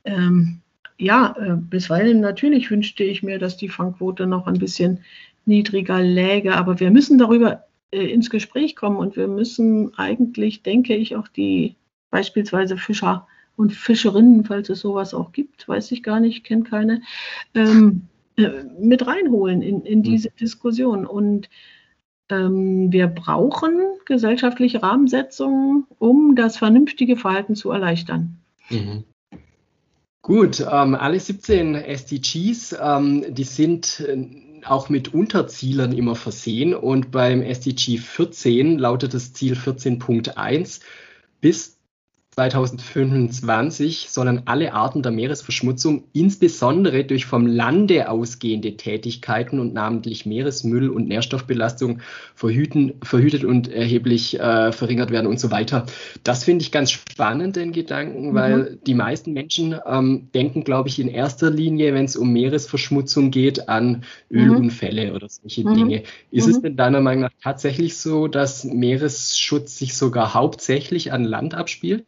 Ähm, ja, äh, bisweilen natürlich wünschte ich mir, dass die Fangquote noch ein bisschen niedriger läge. Aber wir müssen darüber äh, ins Gespräch kommen und wir müssen eigentlich, denke ich, auch die beispielsweise Fischer und Fischerinnen, falls es sowas auch gibt, weiß ich gar nicht, kenne keine, ähm, äh, mit reinholen in, in hm. diese Diskussion. Und ähm, wir brauchen gesellschaftliche Rahmensetzungen, um das vernünftige Verhalten zu erleichtern. Mhm.
Gut, ähm, alle 17 SDGs, ähm, die sind äh, auch mit Unterzielern immer versehen und beim SDG 14 lautet das Ziel 14.1 bis 2025 sollen alle Arten der Meeresverschmutzung, insbesondere durch vom Lande ausgehende Tätigkeiten und namentlich Meeresmüll und Nährstoffbelastung verhüten, verhütet und erheblich äh, verringert werden und so weiter. Das finde ich ganz spannend, den Gedanken, mhm. weil die meisten Menschen ähm, denken, glaube ich, in erster Linie, wenn es um Meeresverschmutzung geht, an Ölunfälle mhm. oder solche mhm. Dinge. Ist es mhm. denn deiner Meinung nach tatsächlich so, dass Meeresschutz sich sogar hauptsächlich an Land abspielt?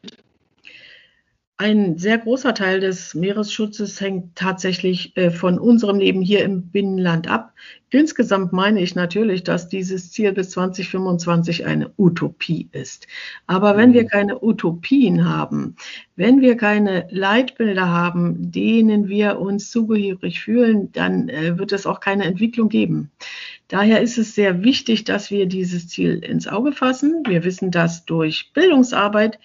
Ein sehr großer Teil des Meeresschutzes hängt tatsächlich äh, von unserem Leben hier im Binnenland ab. Insgesamt meine ich natürlich, dass dieses Ziel bis 2025 eine Utopie ist. Aber wenn wir mhm. keine Utopien haben, wenn wir keine Leitbilder haben, denen wir uns zugehörig fühlen, dann äh, wird es auch keine Entwicklung geben. Daher ist es sehr wichtig, dass wir dieses Ziel ins Auge fassen. Wir wissen dass durch Bildungsarbeit,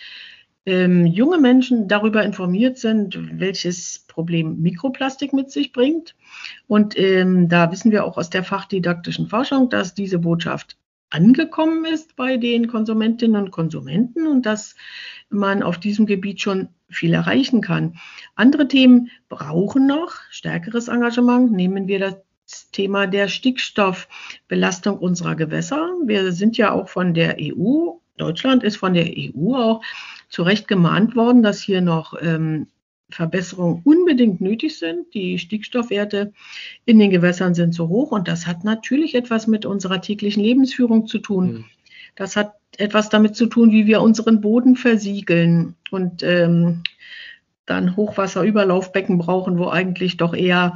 ähm, junge Menschen darüber informiert sind, welches Problem Mikroplastik mit sich bringt. Und ähm, da wissen wir auch aus der fachdidaktischen Forschung, dass diese Botschaft angekommen ist bei den Konsumentinnen und Konsumenten und dass man auf diesem Gebiet schon viel erreichen kann. Andere Themen brauchen noch stärkeres Engagement. Nehmen wir das Thema der Stickstoffbelastung unserer Gewässer. Wir sind ja auch von der EU, Deutschland ist von der EU auch zu Recht gemahnt worden, dass hier noch ähm, Verbesserungen unbedingt nötig sind. Die Stickstoffwerte in den Gewässern sind zu hoch und das hat natürlich etwas mit unserer täglichen Lebensführung zu tun. Mhm. Das hat etwas damit zu tun, wie wir unseren Boden versiegeln und ähm, dann Hochwasserüberlaufbecken brauchen, wo eigentlich doch eher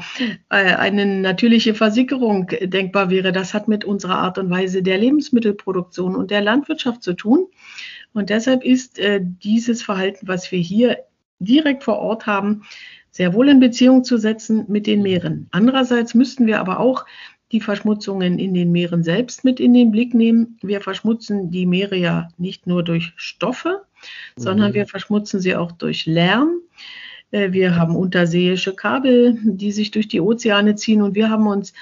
äh, eine natürliche Versickerung denkbar wäre. Das hat mit unserer Art und Weise der Lebensmittelproduktion und der Landwirtschaft zu tun. Und deshalb ist äh, dieses Verhalten, was wir hier direkt vor Ort haben, sehr wohl in Beziehung zu setzen mit den Meeren. Andererseits müssten wir aber auch die Verschmutzungen in den Meeren selbst mit in den Blick nehmen. Wir verschmutzen die Meere ja nicht nur durch Stoffe, mhm. sondern wir verschmutzen sie auch durch Lärm. Äh, wir haben unterseeische Kabel, die sich durch die Ozeane ziehen und wir haben uns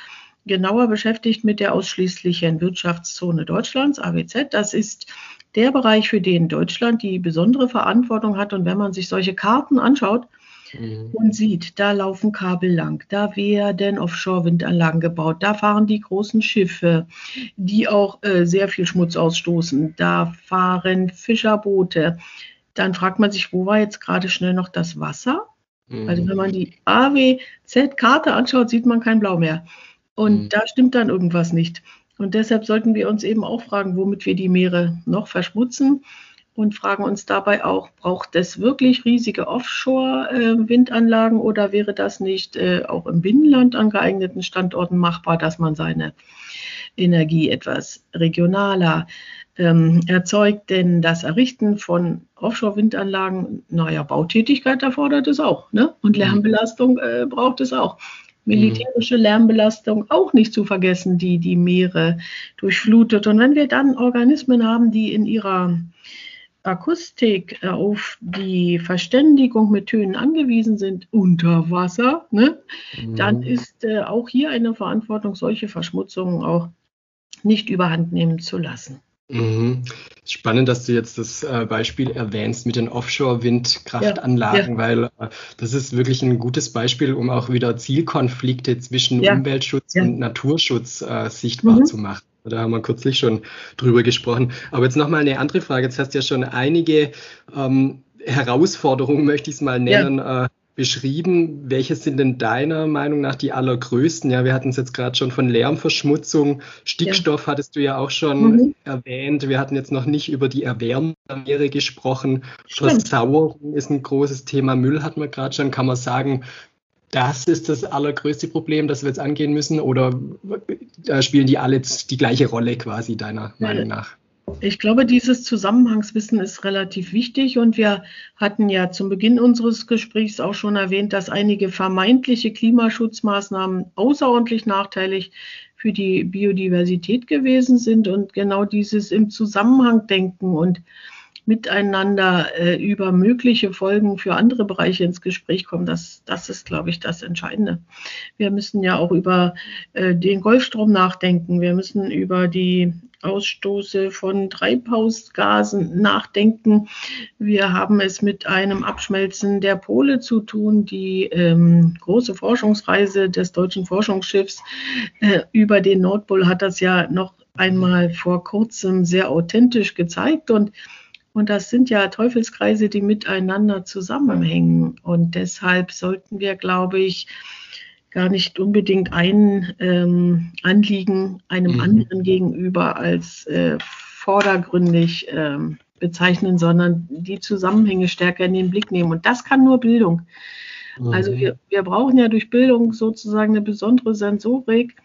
genauer beschäftigt mit der ausschließlichen Wirtschaftszone Deutschlands, AWZ. Das ist der Bereich, für den Deutschland die besondere Verantwortung hat. Und wenn man sich solche Karten anschaut, mhm. und sieht, da laufen Kabel lang, da werden Offshore-Windanlagen gebaut, da fahren die großen Schiffe, die auch äh, sehr viel Schmutz ausstoßen, da fahren Fischerboote. Dann fragt man sich, wo war jetzt gerade schnell noch das Wasser? Mhm. Also wenn man die AWZ-Karte anschaut, sieht man kein Blau mehr. Und mhm. da stimmt dann irgendwas nicht. Und deshalb sollten wir uns eben auch fragen, womit wir die Meere noch verschmutzen und fragen uns dabei auch, braucht es wirklich riesige Offshore-Windanlagen oder wäre das nicht äh, auch im Binnenland an geeigneten Standorten machbar, dass man seine Energie etwas regionaler ähm, erzeugt? Denn das Errichten von Offshore-Windanlagen, naja, Bautätigkeit erfordert es auch. Ne? Und mhm. Lärmbelastung äh, braucht es auch. Militärische Lärmbelastung auch nicht zu vergessen, die die Meere durchflutet. Und wenn wir dann Organismen haben, die in ihrer Akustik auf die Verständigung mit Tönen angewiesen sind unter Wasser, ne, mhm. dann ist äh, auch hier eine Verantwortung, solche Verschmutzungen auch nicht überhand nehmen zu lassen.
Mhm. Spannend, dass du jetzt das äh, Beispiel erwähnst mit den Offshore-Windkraftanlagen, ja, ja. weil äh, das ist wirklich ein gutes Beispiel, um auch wieder Zielkonflikte zwischen ja, Umweltschutz und Naturschutz äh, sichtbar mhm. zu machen. Da haben wir kürzlich schon drüber gesprochen. Aber jetzt nochmal eine andere Frage. Jetzt hast du ja schon einige ähm, Herausforderungen, möchte ich es mal nennen, äh, beschrieben. Welche sind denn deiner Meinung nach die allergrößten? Ja, wir hatten es jetzt gerade schon von Lärmverschmutzung. Stickstoff ja. hattest du ja auch schon mhm. erwähnt. Wir hatten jetzt noch nicht über die Erwärmung der Meere gesprochen. Stimmt. Versauerung ist ein großes Thema. Müll hatten wir gerade schon. Kann man sagen, das ist das allergrößte Problem, das wir jetzt angehen müssen? Oder äh, spielen die alle die gleiche Rolle quasi deiner Meinung nach?
Ich glaube, dieses Zusammenhangswissen ist relativ wichtig und wir hatten ja zum Beginn unseres Gesprächs auch schon erwähnt, dass einige vermeintliche Klimaschutzmaßnahmen außerordentlich nachteilig für die Biodiversität gewesen sind und genau dieses im Zusammenhang denken und miteinander äh, über mögliche Folgen für andere Bereiche ins Gespräch kommen, das, das ist, glaube ich, das Entscheidende. Wir müssen ja auch über äh, den Golfstrom nachdenken. Wir müssen über die Ausstoße von Treibhausgasen nachdenken. Wir haben es mit einem Abschmelzen der Pole zu tun. Die ähm, große Forschungsreise des deutschen Forschungsschiffs äh, über den Nordpol hat das ja noch einmal vor kurzem sehr authentisch gezeigt und und das sind ja Teufelskreise, die miteinander zusammenhängen. Und deshalb sollten wir, glaube ich, gar nicht unbedingt ein ähm, Anliegen einem mhm. anderen gegenüber als äh, vordergründig ähm, bezeichnen, sondern die Zusammenhänge stärker in den Blick nehmen. Und das kann nur Bildung. Mhm. Also wir, wir brauchen ja durch Bildung sozusagen eine besondere Sensorik,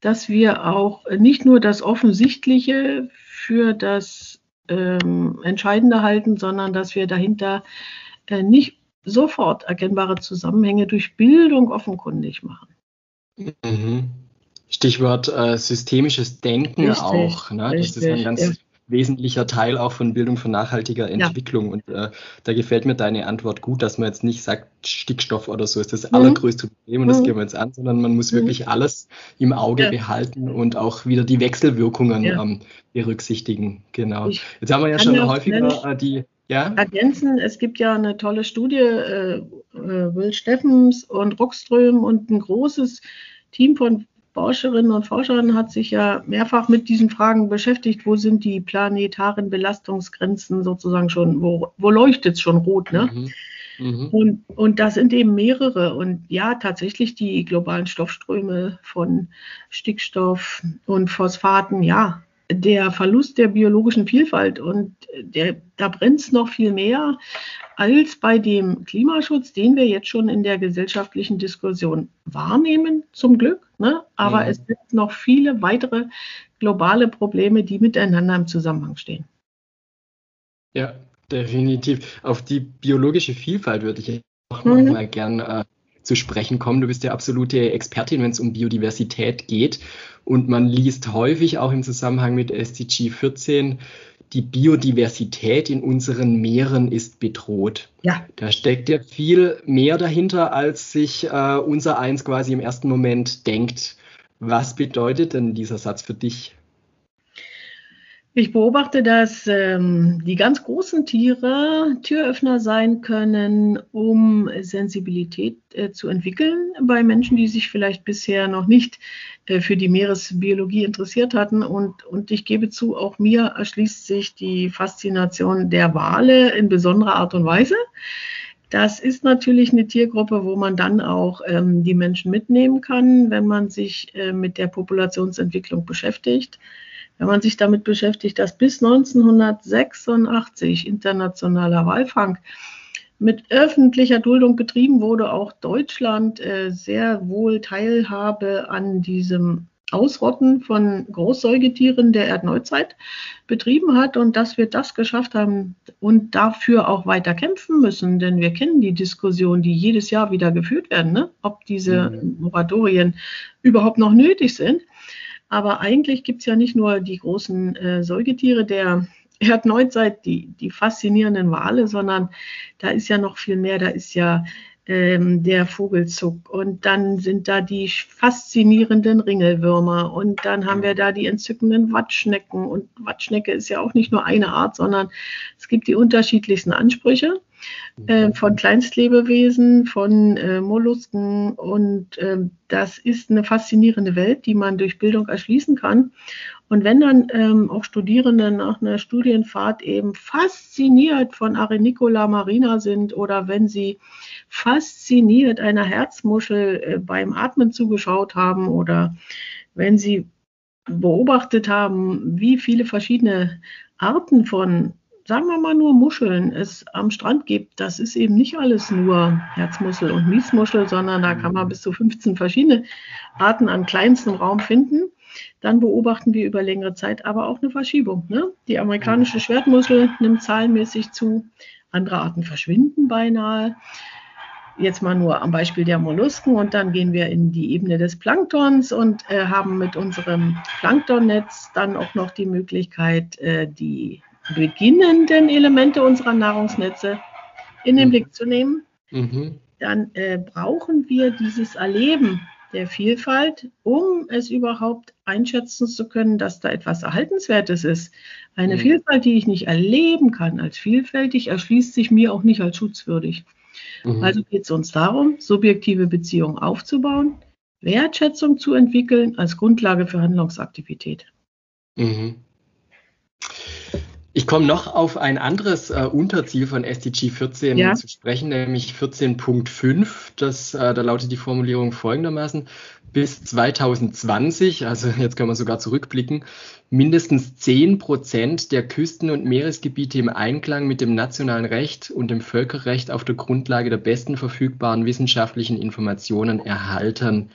dass wir auch nicht nur das Offensichtliche für das ähm, entscheidender halten, sondern dass wir dahinter äh, nicht sofort erkennbare Zusammenhänge durch Bildung offenkundig machen.
Mhm. Stichwort äh, systemisches Denken richtig, auch. Ne? Das ist ein ganz ja wesentlicher Teil auch von Bildung von nachhaltiger Entwicklung. Ja. Und äh, da gefällt mir deine Antwort gut, dass man jetzt nicht sagt, Stickstoff oder so ist das mhm. allergrößte Problem und mhm. das gehen wir jetzt an, sondern man muss mhm. wirklich alles im Auge ja. behalten und auch wieder die Wechselwirkungen ähm, berücksichtigen. Genau. Ich jetzt haben wir ja schon häufiger äh, die
ja? ergänzen. Es gibt ja eine tolle Studie, äh, äh, Will Steffens und Rockström und ein großes Team von Forscherinnen und Forschern hat sich ja mehrfach mit diesen Fragen beschäftigt. Wo sind die planetaren Belastungsgrenzen sozusagen schon? Wo, wo leuchtet es schon rot? Ne? Mhm. Mhm. Und, und das sind eben mehrere. Und ja, tatsächlich die globalen Stoffströme von Stickstoff und Phosphaten, ja, der Verlust der biologischen Vielfalt und der, da brennt es noch viel mehr als bei dem Klimaschutz, den wir jetzt schon in der gesellschaftlichen Diskussion wahrnehmen, zum Glück. Ne? Aber mhm. es gibt noch viele weitere globale Probleme, die miteinander im Zusammenhang stehen.
Ja, definitiv. Auf die biologische Vielfalt würde ich auch mhm. mal gern äh, zu sprechen kommen. Du bist ja absolute Expertin, wenn es um Biodiversität geht. Und man liest häufig auch im Zusammenhang mit SDG 14, die Biodiversität in unseren Meeren ist bedroht. Ja. Da steckt ja viel mehr dahinter, als sich äh, unser Eins quasi im ersten Moment denkt. Was bedeutet denn dieser Satz für dich?
Ich beobachte, dass ähm, die ganz großen Tiere Türöffner sein können, um Sensibilität äh, zu entwickeln bei Menschen, die sich vielleicht bisher noch nicht äh, für die Meeresbiologie interessiert hatten. Und, und ich gebe zu, auch mir erschließt sich die Faszination der Wale in besonderer Art und Weise. Das ist natürlich eine Tiergruppe, wo man dann auch ähm, die Menschen mitnehmen kann, wenn man sich äh, mit der Populationsentwicklung beschäftigt wenn man sich damit beschäftigt, dass bis 1986 internationaler Walfang mit öffentlicher Duldung betrieben wurde, auch Deutschland äh, sehr wohl Teilhabe an diesem Ausrotten von Großsäugetieren der Erdneuzeit betrieben hat und dass wir das geschafft haben und dafür auch weiter kämpfen müssen, denn wir kennen die Diskussion, die jedes Jahr wieder geführt werden, ne? ob diese mhm. Moratorien überhaupt noch nötig sind. Aber eigentlich gibt es ja nicht nur die großen äh, Säugetiere der Erdneuzeit, die, die faszinierenden Wale, sondern da ist ja noch viel mehr. Da ist ja ähm, der Vogelzuck und dann sind da die faszinierenden Ringelwürmer und dann haben wir da die entzückenden Watschnecken. Und Watschnecke ist ja auch nicht nur eine Art, sondern es gibt die unterschiedlichsten Ansprüche. Äh, von Kleinstlebewesen, von äh, Mollusken und äh, das ist eine faszinierende Welt, die man durch Bildung erschließen kann. Und wenn dann ähm, auch Studierende nach einer Studienfahrt eben fasziniert von Arenicola marina sind oder wenn sie fasziniert einer Herzmuschel äh, beim Atmen zugeschaut haben oder wenn sie beobachtet haben, wie viele verschiedene Arten von sagen wir mal nur Muscheln es am Strand gibt, das ist eben nicht alles nur Herzmuschel und Miesmuschel, sondern da kann man bis zu 15 verschiedene Arten an kleinstem Raum finden. Dann beobachten wir über längere Zeit aber auch eine Verschiebung. Ne? Die amerikanische Schwertmuschel nimmt zahlenmäßig zu, andere Arten verschwinden beinahe. Jetzt mal nur am Beispiel der Mollusken und dann gehen wir in die Ebene des Planktons und äh, haben mit unserem Planktonnetz dann auch noch die Möglichkeit, äh, die beginnenden Elemente unserer Nahrungsnetze in den mhm. Blick zu nehmen, mhm. dann äh, brauchen wir dieses Erleben der Vielfalt, um es überhaupt einschätzen zu können, dass da etwas Erhaltenswertes ist. Eine mhm. Vielfalt, die ich nicht erleben kann als vielfältig, erschließt sich mir auch nicht als schutzwürdig. Mhm. Also geht es uns darum, subjektive Beziehungen aufzubauen, Wertschätzung zu entwickeln als Grundlage für Handlungsaktivität. Mhm.
Ich komme noch auf ein anderes äh, Unterziel von SDG 14 ja. zu sprechen, nämlich 14.5. Das, äh, da lautet die Formulierung folgendermaßen. Bis 2020, also jetzt können wir sogar zurückblicken, mindestens 10 Prozent der Küsten- und Meeresgebiete im Einklang mit dem nationalen Recht und dem Völkerrecht auf der Grundlage der besten verfügbaren wissenschaftlichen Informationen erhalten.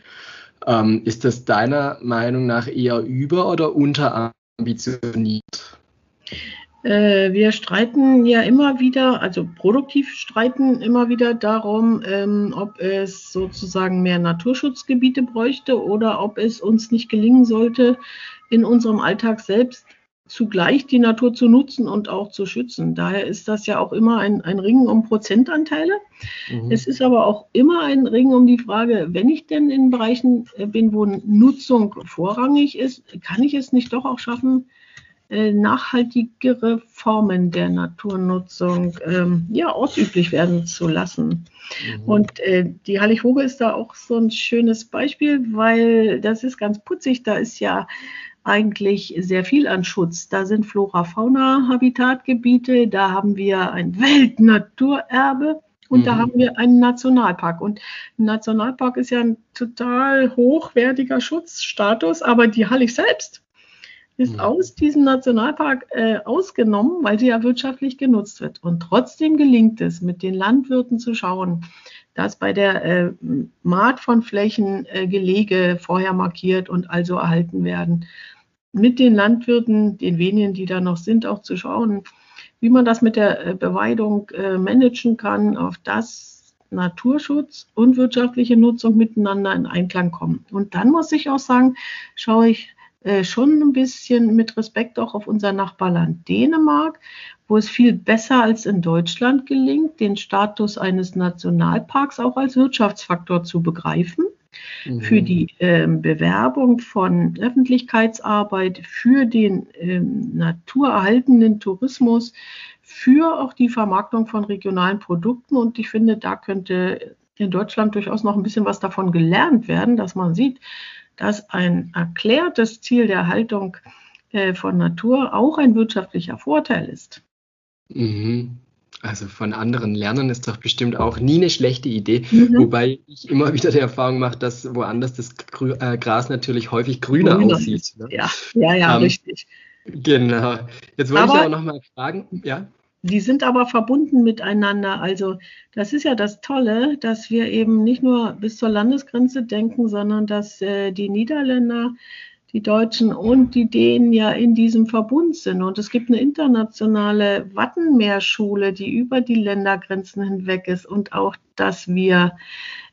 Ähm, ist das deiner Meinung nach eher über- oder unterambitioniert?
Äh, wir streiten ja immer wieder, also produktiv streiten immer wieder darum, ähm, ob es sozusagen mehr Naturschutzgebiete bräuchte oder ob es uns nicht gelingen sollte, in unserem Alltag selbst zugleich die Natur zu nutzen und auch zu schützen. Daher ist das ja auch immer ein, ein Ringen um Prozentanteile. Mhm. Es ist aber auch immer ein Ringen um die Frage, wenn ich denn in Bereichen äh, bin, wo Nutzung vorrangig ist, kann ich es nicht doch auch schaffen, nachhaltigere Formen der Naturnutzung ähm, ja, ausüblich werden zu lassen. Mhm. Und äh, die Hallighoge ist da auch so ein schönes Beispiel, weil das ist ganz putzig. Da ist ja eigentlich sehr viel an Schutz. Da sind Flora-Fauna-Habitatgebiete, da haben wir ein Weltnaturerbe. Und mhm. da haben wir einen Nationalpark. Und ein Nationalpark ist ja ein total hochwertiger Schutzstatus, aber die Hallig selbst ist mhm. aus diesem Nationalpark äh, ausgenommen, weil sie ja wirtschaftlich genutzt wird. Und trotzdem gelingt es, mit den Landwirten zu schauen, dass bei der äh, Maat von Flächen äh, Gelege vorher markiert und also erhalten werden. Mit den Landwirten, den wenigen, die da noch sind, auch zu schauen, wie man das mit der äh, Beweidung äh, managen kann, auf das Naturschutz und wirtschaftliche Nutzung miteinander in Einklang kommen. Und dann muss ich auch sagen, schaue ich äh, schon ein bisschen mit Respekt auch auf unser Nachbarland Dänemark, wo es viel besser als in Deutschland gelingt, den Status eines Nationalparks auch als Wirtschaftsfaktor zu begreifen. Mhm. Für die ähm, Bewerbung von Öffentlichkeitsarbeit, für den ähm, naturerhaltenden Tourismus, für auch die Vermarktung von regionalen Produkten. Und ich finde, da könnte in Deutschland durchaus noch ein bisschen was davon gelernt werden, dass man sieht, dass ein erklärtes Ziel der Haltung äh, von Natur auch ein wirtschaftlicher Vorteil ist.
Mhm. Also von anderen lernen ist doch bestimmt auch nie eine schlechte Idee, mhm. wobei ich immer wieder die Erfahrung mache, dass woanders das Grü äh, Gras natürlich häufig grüner Grüner. aussieht.
Ne? Ja, ja, ja, ähm, richtig.
Genau. Jetzt wollte aber, ich aber noch mal fragen, ja?
Die sind aber verbunden miteinander. Also das ist ja das Tolle, dass wir eben nicht nur bis zur Landesgrenze denken, sondern dass äh, die Niederländer, die Deutschen und die Dänen ja in diesem Verbund sind. Und es gibt eine internationale Wattenmeerschule, die über die Ländergrenzen hinweg ist. Und auch, dass wir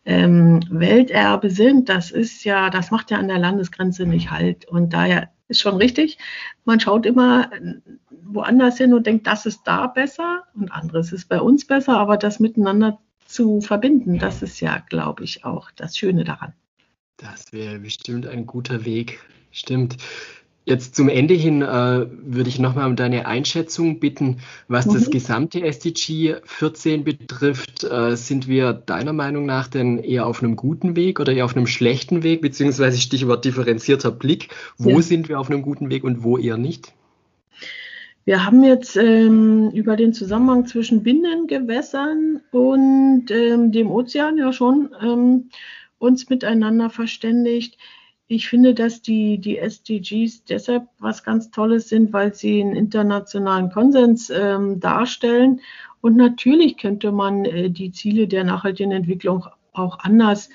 ähm, Welterbe sind, das ist ja, das macht ja an der Landesgrenze nicht halt. Und daher ist schon richtig. Man schaut immer woanders hin und denkt, das ist da besser und anderes ist bei uns besser, aber das miteinander zu verbinden, das ist ja, glaube ich, auch das Schöne daran.
Das wäre bestimmt ein guter Weg. Stimmt. Jetzt zum Ende hin äh, würde ich nochmal um deine Einschätzung bitten, was mhm. das gesamte SDG 14 betrifft. Äh, sind wir deiner Meinung nach denn eher auf einem guten Weg oder eher auf einem schlechten Weg, beziehungsweise Stichwort differenzierter Blick? Wo ja. sind wir auf einem guten Weg und wo eher nicht?
Wir haben jetzt ähm, über den Zusammenhang zwischen Binnengewässern und ähm, dem Ozean ja schon ähm, uns miteinander verständigt. Ich finde, dass die, die SDGs deshalb was ganz Tolles sind, weil sie einen internationalen Konsens ähm, darstellen. Und natürlich könnte man äh, die Ziele der nachhaltigen Entwicklung auch anders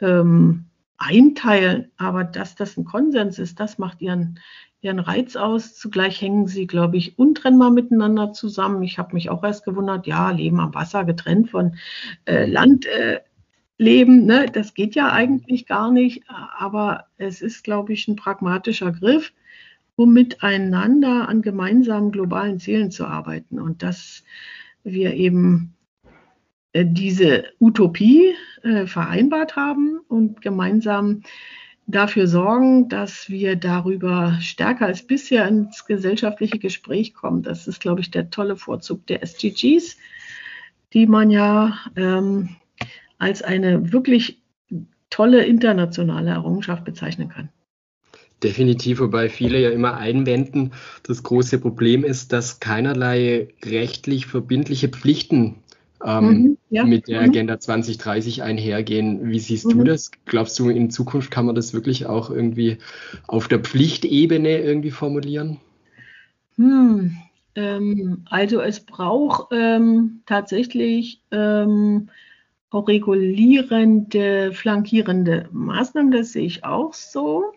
ähm, einteilen. Aber dass das ein Konsens ist, das macht ihren, ihren Reiz aus. Zugleich hängen sie, glaube ich, untrennbar miteinander zusammen. Ich habe mich auch erst gewundert, ja, Leben am Wasser getrennt von äh, Land. Äh. Ne? Das geht ja eigentlich gar nicht, aber es ist, glaube ich, ein pragmatischer Griff, um miteinander an gemeinsamen globalen Zielen zu arbeiten und dass wir eben äh, diese Utopie äh, vereinbart haben und gemeinsam dafür sorgen, dass wir darüber stärker als bisher ins gesellschaftliche Gespräch kommen. Das ist, glaube ich, der tolle Vorzug der SDGs, die man ja ähm, als eine wirklich tolle internationale Errungenschaft bezeichnen kann.
Definitiv, wobei viele ja immer einwenden, das große Problem ist, dass keinerlei rechtlich verbindliche Pflichten ähm, mhm, ja. mit der mhm. Agenda 2030 einhergehen. Wie siehst mhm. du das? Glaubst du, in Zukunft kann man das wirklich auch irgendwie auf der Pflichtebene irgendwie formulieren?
Hm, ähm, also es braucht ähm, tatsächlich ähm, auch regulierende, flankierende Maßnahmen, das sehe ich auch so.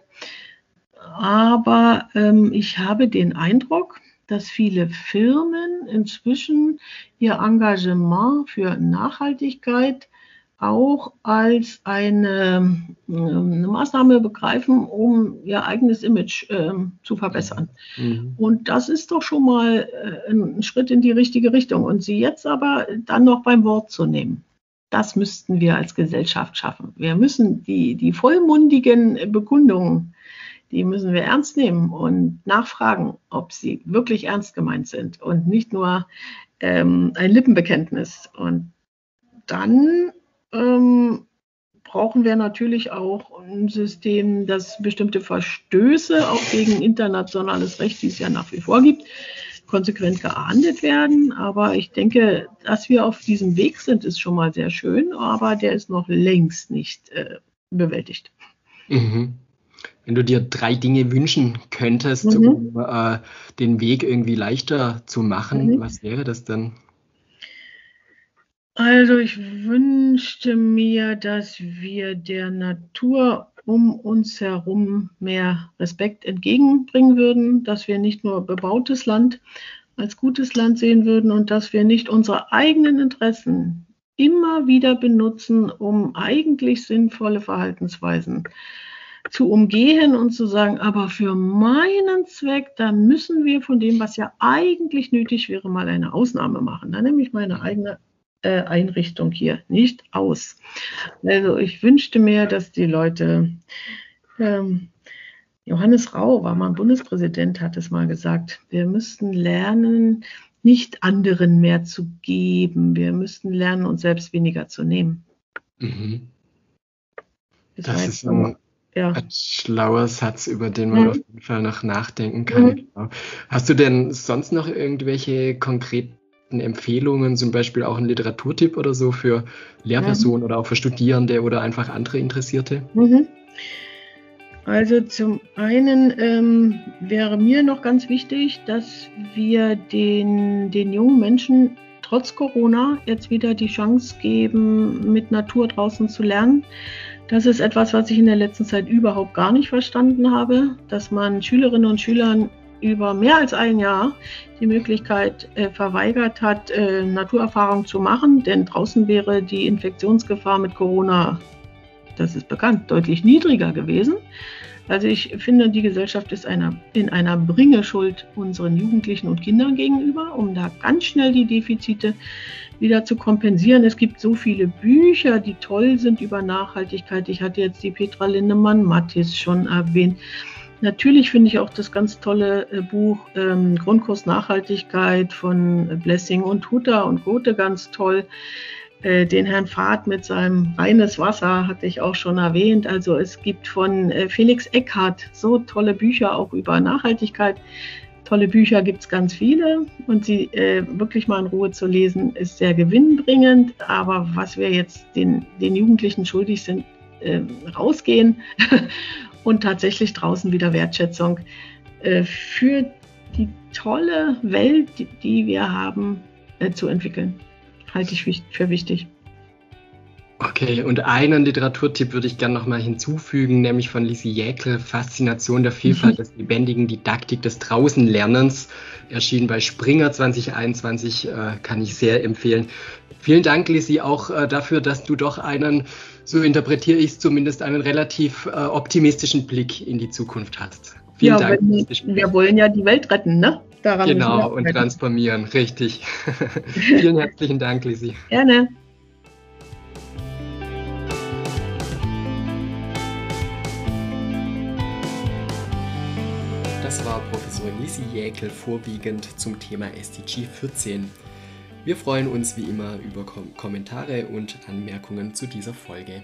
Aber ähm, ich habe den Eindruck, dass viele Firmen inzwischen ihr Engagement für Nachhaltigkeit auch als eine, eine Maßnahme begreifen, um ihr eigenes Image äh, zu verbessern. Mhm. Und das ist doch schon mal äh, ein Schritt in die richtige Richtung. Und sie jetzt aber dann noch beim Wort zu nehmen. Das müssten wir als Gesellschaft schaffen. Wir müssen die, die vollmundigen Bekundungen, die müssen wir ernst nehmen und nachfragen, ob sie wirklich ernst gemeint sind und nicht nur ähm, ein Lippenbekenntnis. Und dann ähm, brauchen wir natürlich auch ein System, das bestimmte Verstöße auch gegen internationales Recht, die es ja nach wie vor gibt, konsequent geahndet werden. Aber ich denke, dass wir auf diesem Weg sind, ist schon mal sehr schön, aber der ist noch längst nicht äh, bewältigt.
Mhm. Wenn du dir drei Dinge wünschen könntest, mhm. um äh, den Weg irgendwie leichter zu machen, mhm. was wäre das denn?
Also ich wünschte mir, dass wir der Natur um uns herum mehr Respekt entgegenbringen würden, dass wir nicht nur bebautes Land als gutes Land sehen würden und dass wir nicht unsere eigenen Interessen immer wieder benutzen, um eigentlich sinnvolle Verhaltensweisen zu umgehen und zu sagen, aber für meinen Zweck, da müssen wir von dem, was ja eigentlich nötig wäre, mal eine Ausnahme machen. Da nehme ich meine eigene äh, Einrichtung hier nicht aus. Also ich wünschte mir, dass die Leute, ähm, Johannes Rau war mal Bundespräsident, hat es mal gesagt, wir müssten lernen, nicht anderen mehr zu geben. Wir müssten lernen, uns selbst weniger zu nehmen.
Mhm. Das, das ist ein, ja. ein, schlauer Satz, über den man mhm. auf jeden Fall noch nachdenken kann. Mhm. Genau. Hast du denn sonst noch irgendwelche konkreten Empfehlungen, zum Beispiel auch ein Literaturtipp oder so für Lehrpersonen mhm. oder auch für Studierende oder einfach andere Interessierte? Mhm.
Also zum einen ähm, wäre mir noch ganz wichtig, dass wir den, den jungen Menschen trotz Corona jetzt wieder die Chance geben, mit Natur draußen zu lernen. Das ist etwas, was ich in der letzten Zeit überhaupt gar nicht verstanden habe, dass man Schülerinnen und Schülern über mehr als ein Jahr die Möglichkeit äh, verweigert hat, äh, Naturerfahrung zu machen, denn draußen wäre die Infektionsgefahr mit Corona das ist bekannt, deutlich niedriger gewesen. Also ich finde, die Gesellschaft ist einer, in einer Bringeschuld unseren Jugendlichen und Kindern gegenüber, um da ganz schnell die Defizite wieder zu kompensieren. Es gibt so viele Bücher, die toll sind über Nachhaltigkeit. Ich hatte jetzt die Petra Lindemann-Mattis schon erwähnt. Natürlich finde ich auch das ganz tolle äh, Buch ähm, Grundkurs Nachhaltigkeit von Blessing und Hutter und Gothe ganz toll. Äh, den Herrn Fahrt mit seinem reines Wasser hatte ich auch schon erwähnt. Also es gibt von äh, Felix Eckhardt so tolle Bücher auch über Nachhaltigkeit. Tolle Bücher gibt es ganz viele und sie äh, wirklich mal in Ruhe zu lesen, ist sehr gewinnbringend. Aber was wir jetzt den, den Jugendlichen schuldig sind, äh, rausgehen und tatsächlich draußen wieder Wertschätzung äh, für die tolle Welt, die, die wir haben, äh, zu entwickeln halte ich für wichtig.
Okay, und einen Literaturtipp würde ich gerne nochmal hinzufügen, nämlich von Lisi Jäkel, Faszination der Vielfalt mhm. des lebendigen Didaktik des Draußenlernens, erschienen bei Springer 2021, äh, kann ich sehr empfehlen. Vielen Dank, Lisi, auch äh, dafür, dass du doch einen, so interpretiere ich es zumindest, einen relativ äh, optimistischen Blick in die Zukunft hast. Vielen
ja, Dank. Wir, wir wollen ja die Welt retten, ne?
Daran genau, und transformieren, richtig. Vielen herzlichen Dank, Lisi.
Gerne.
Das war Professor Lisi Jäkel vorwiegend zum Thema SDG 14. Wir freuen uns wie immer über Kommentare und Anmerkungen zu dieser Folge.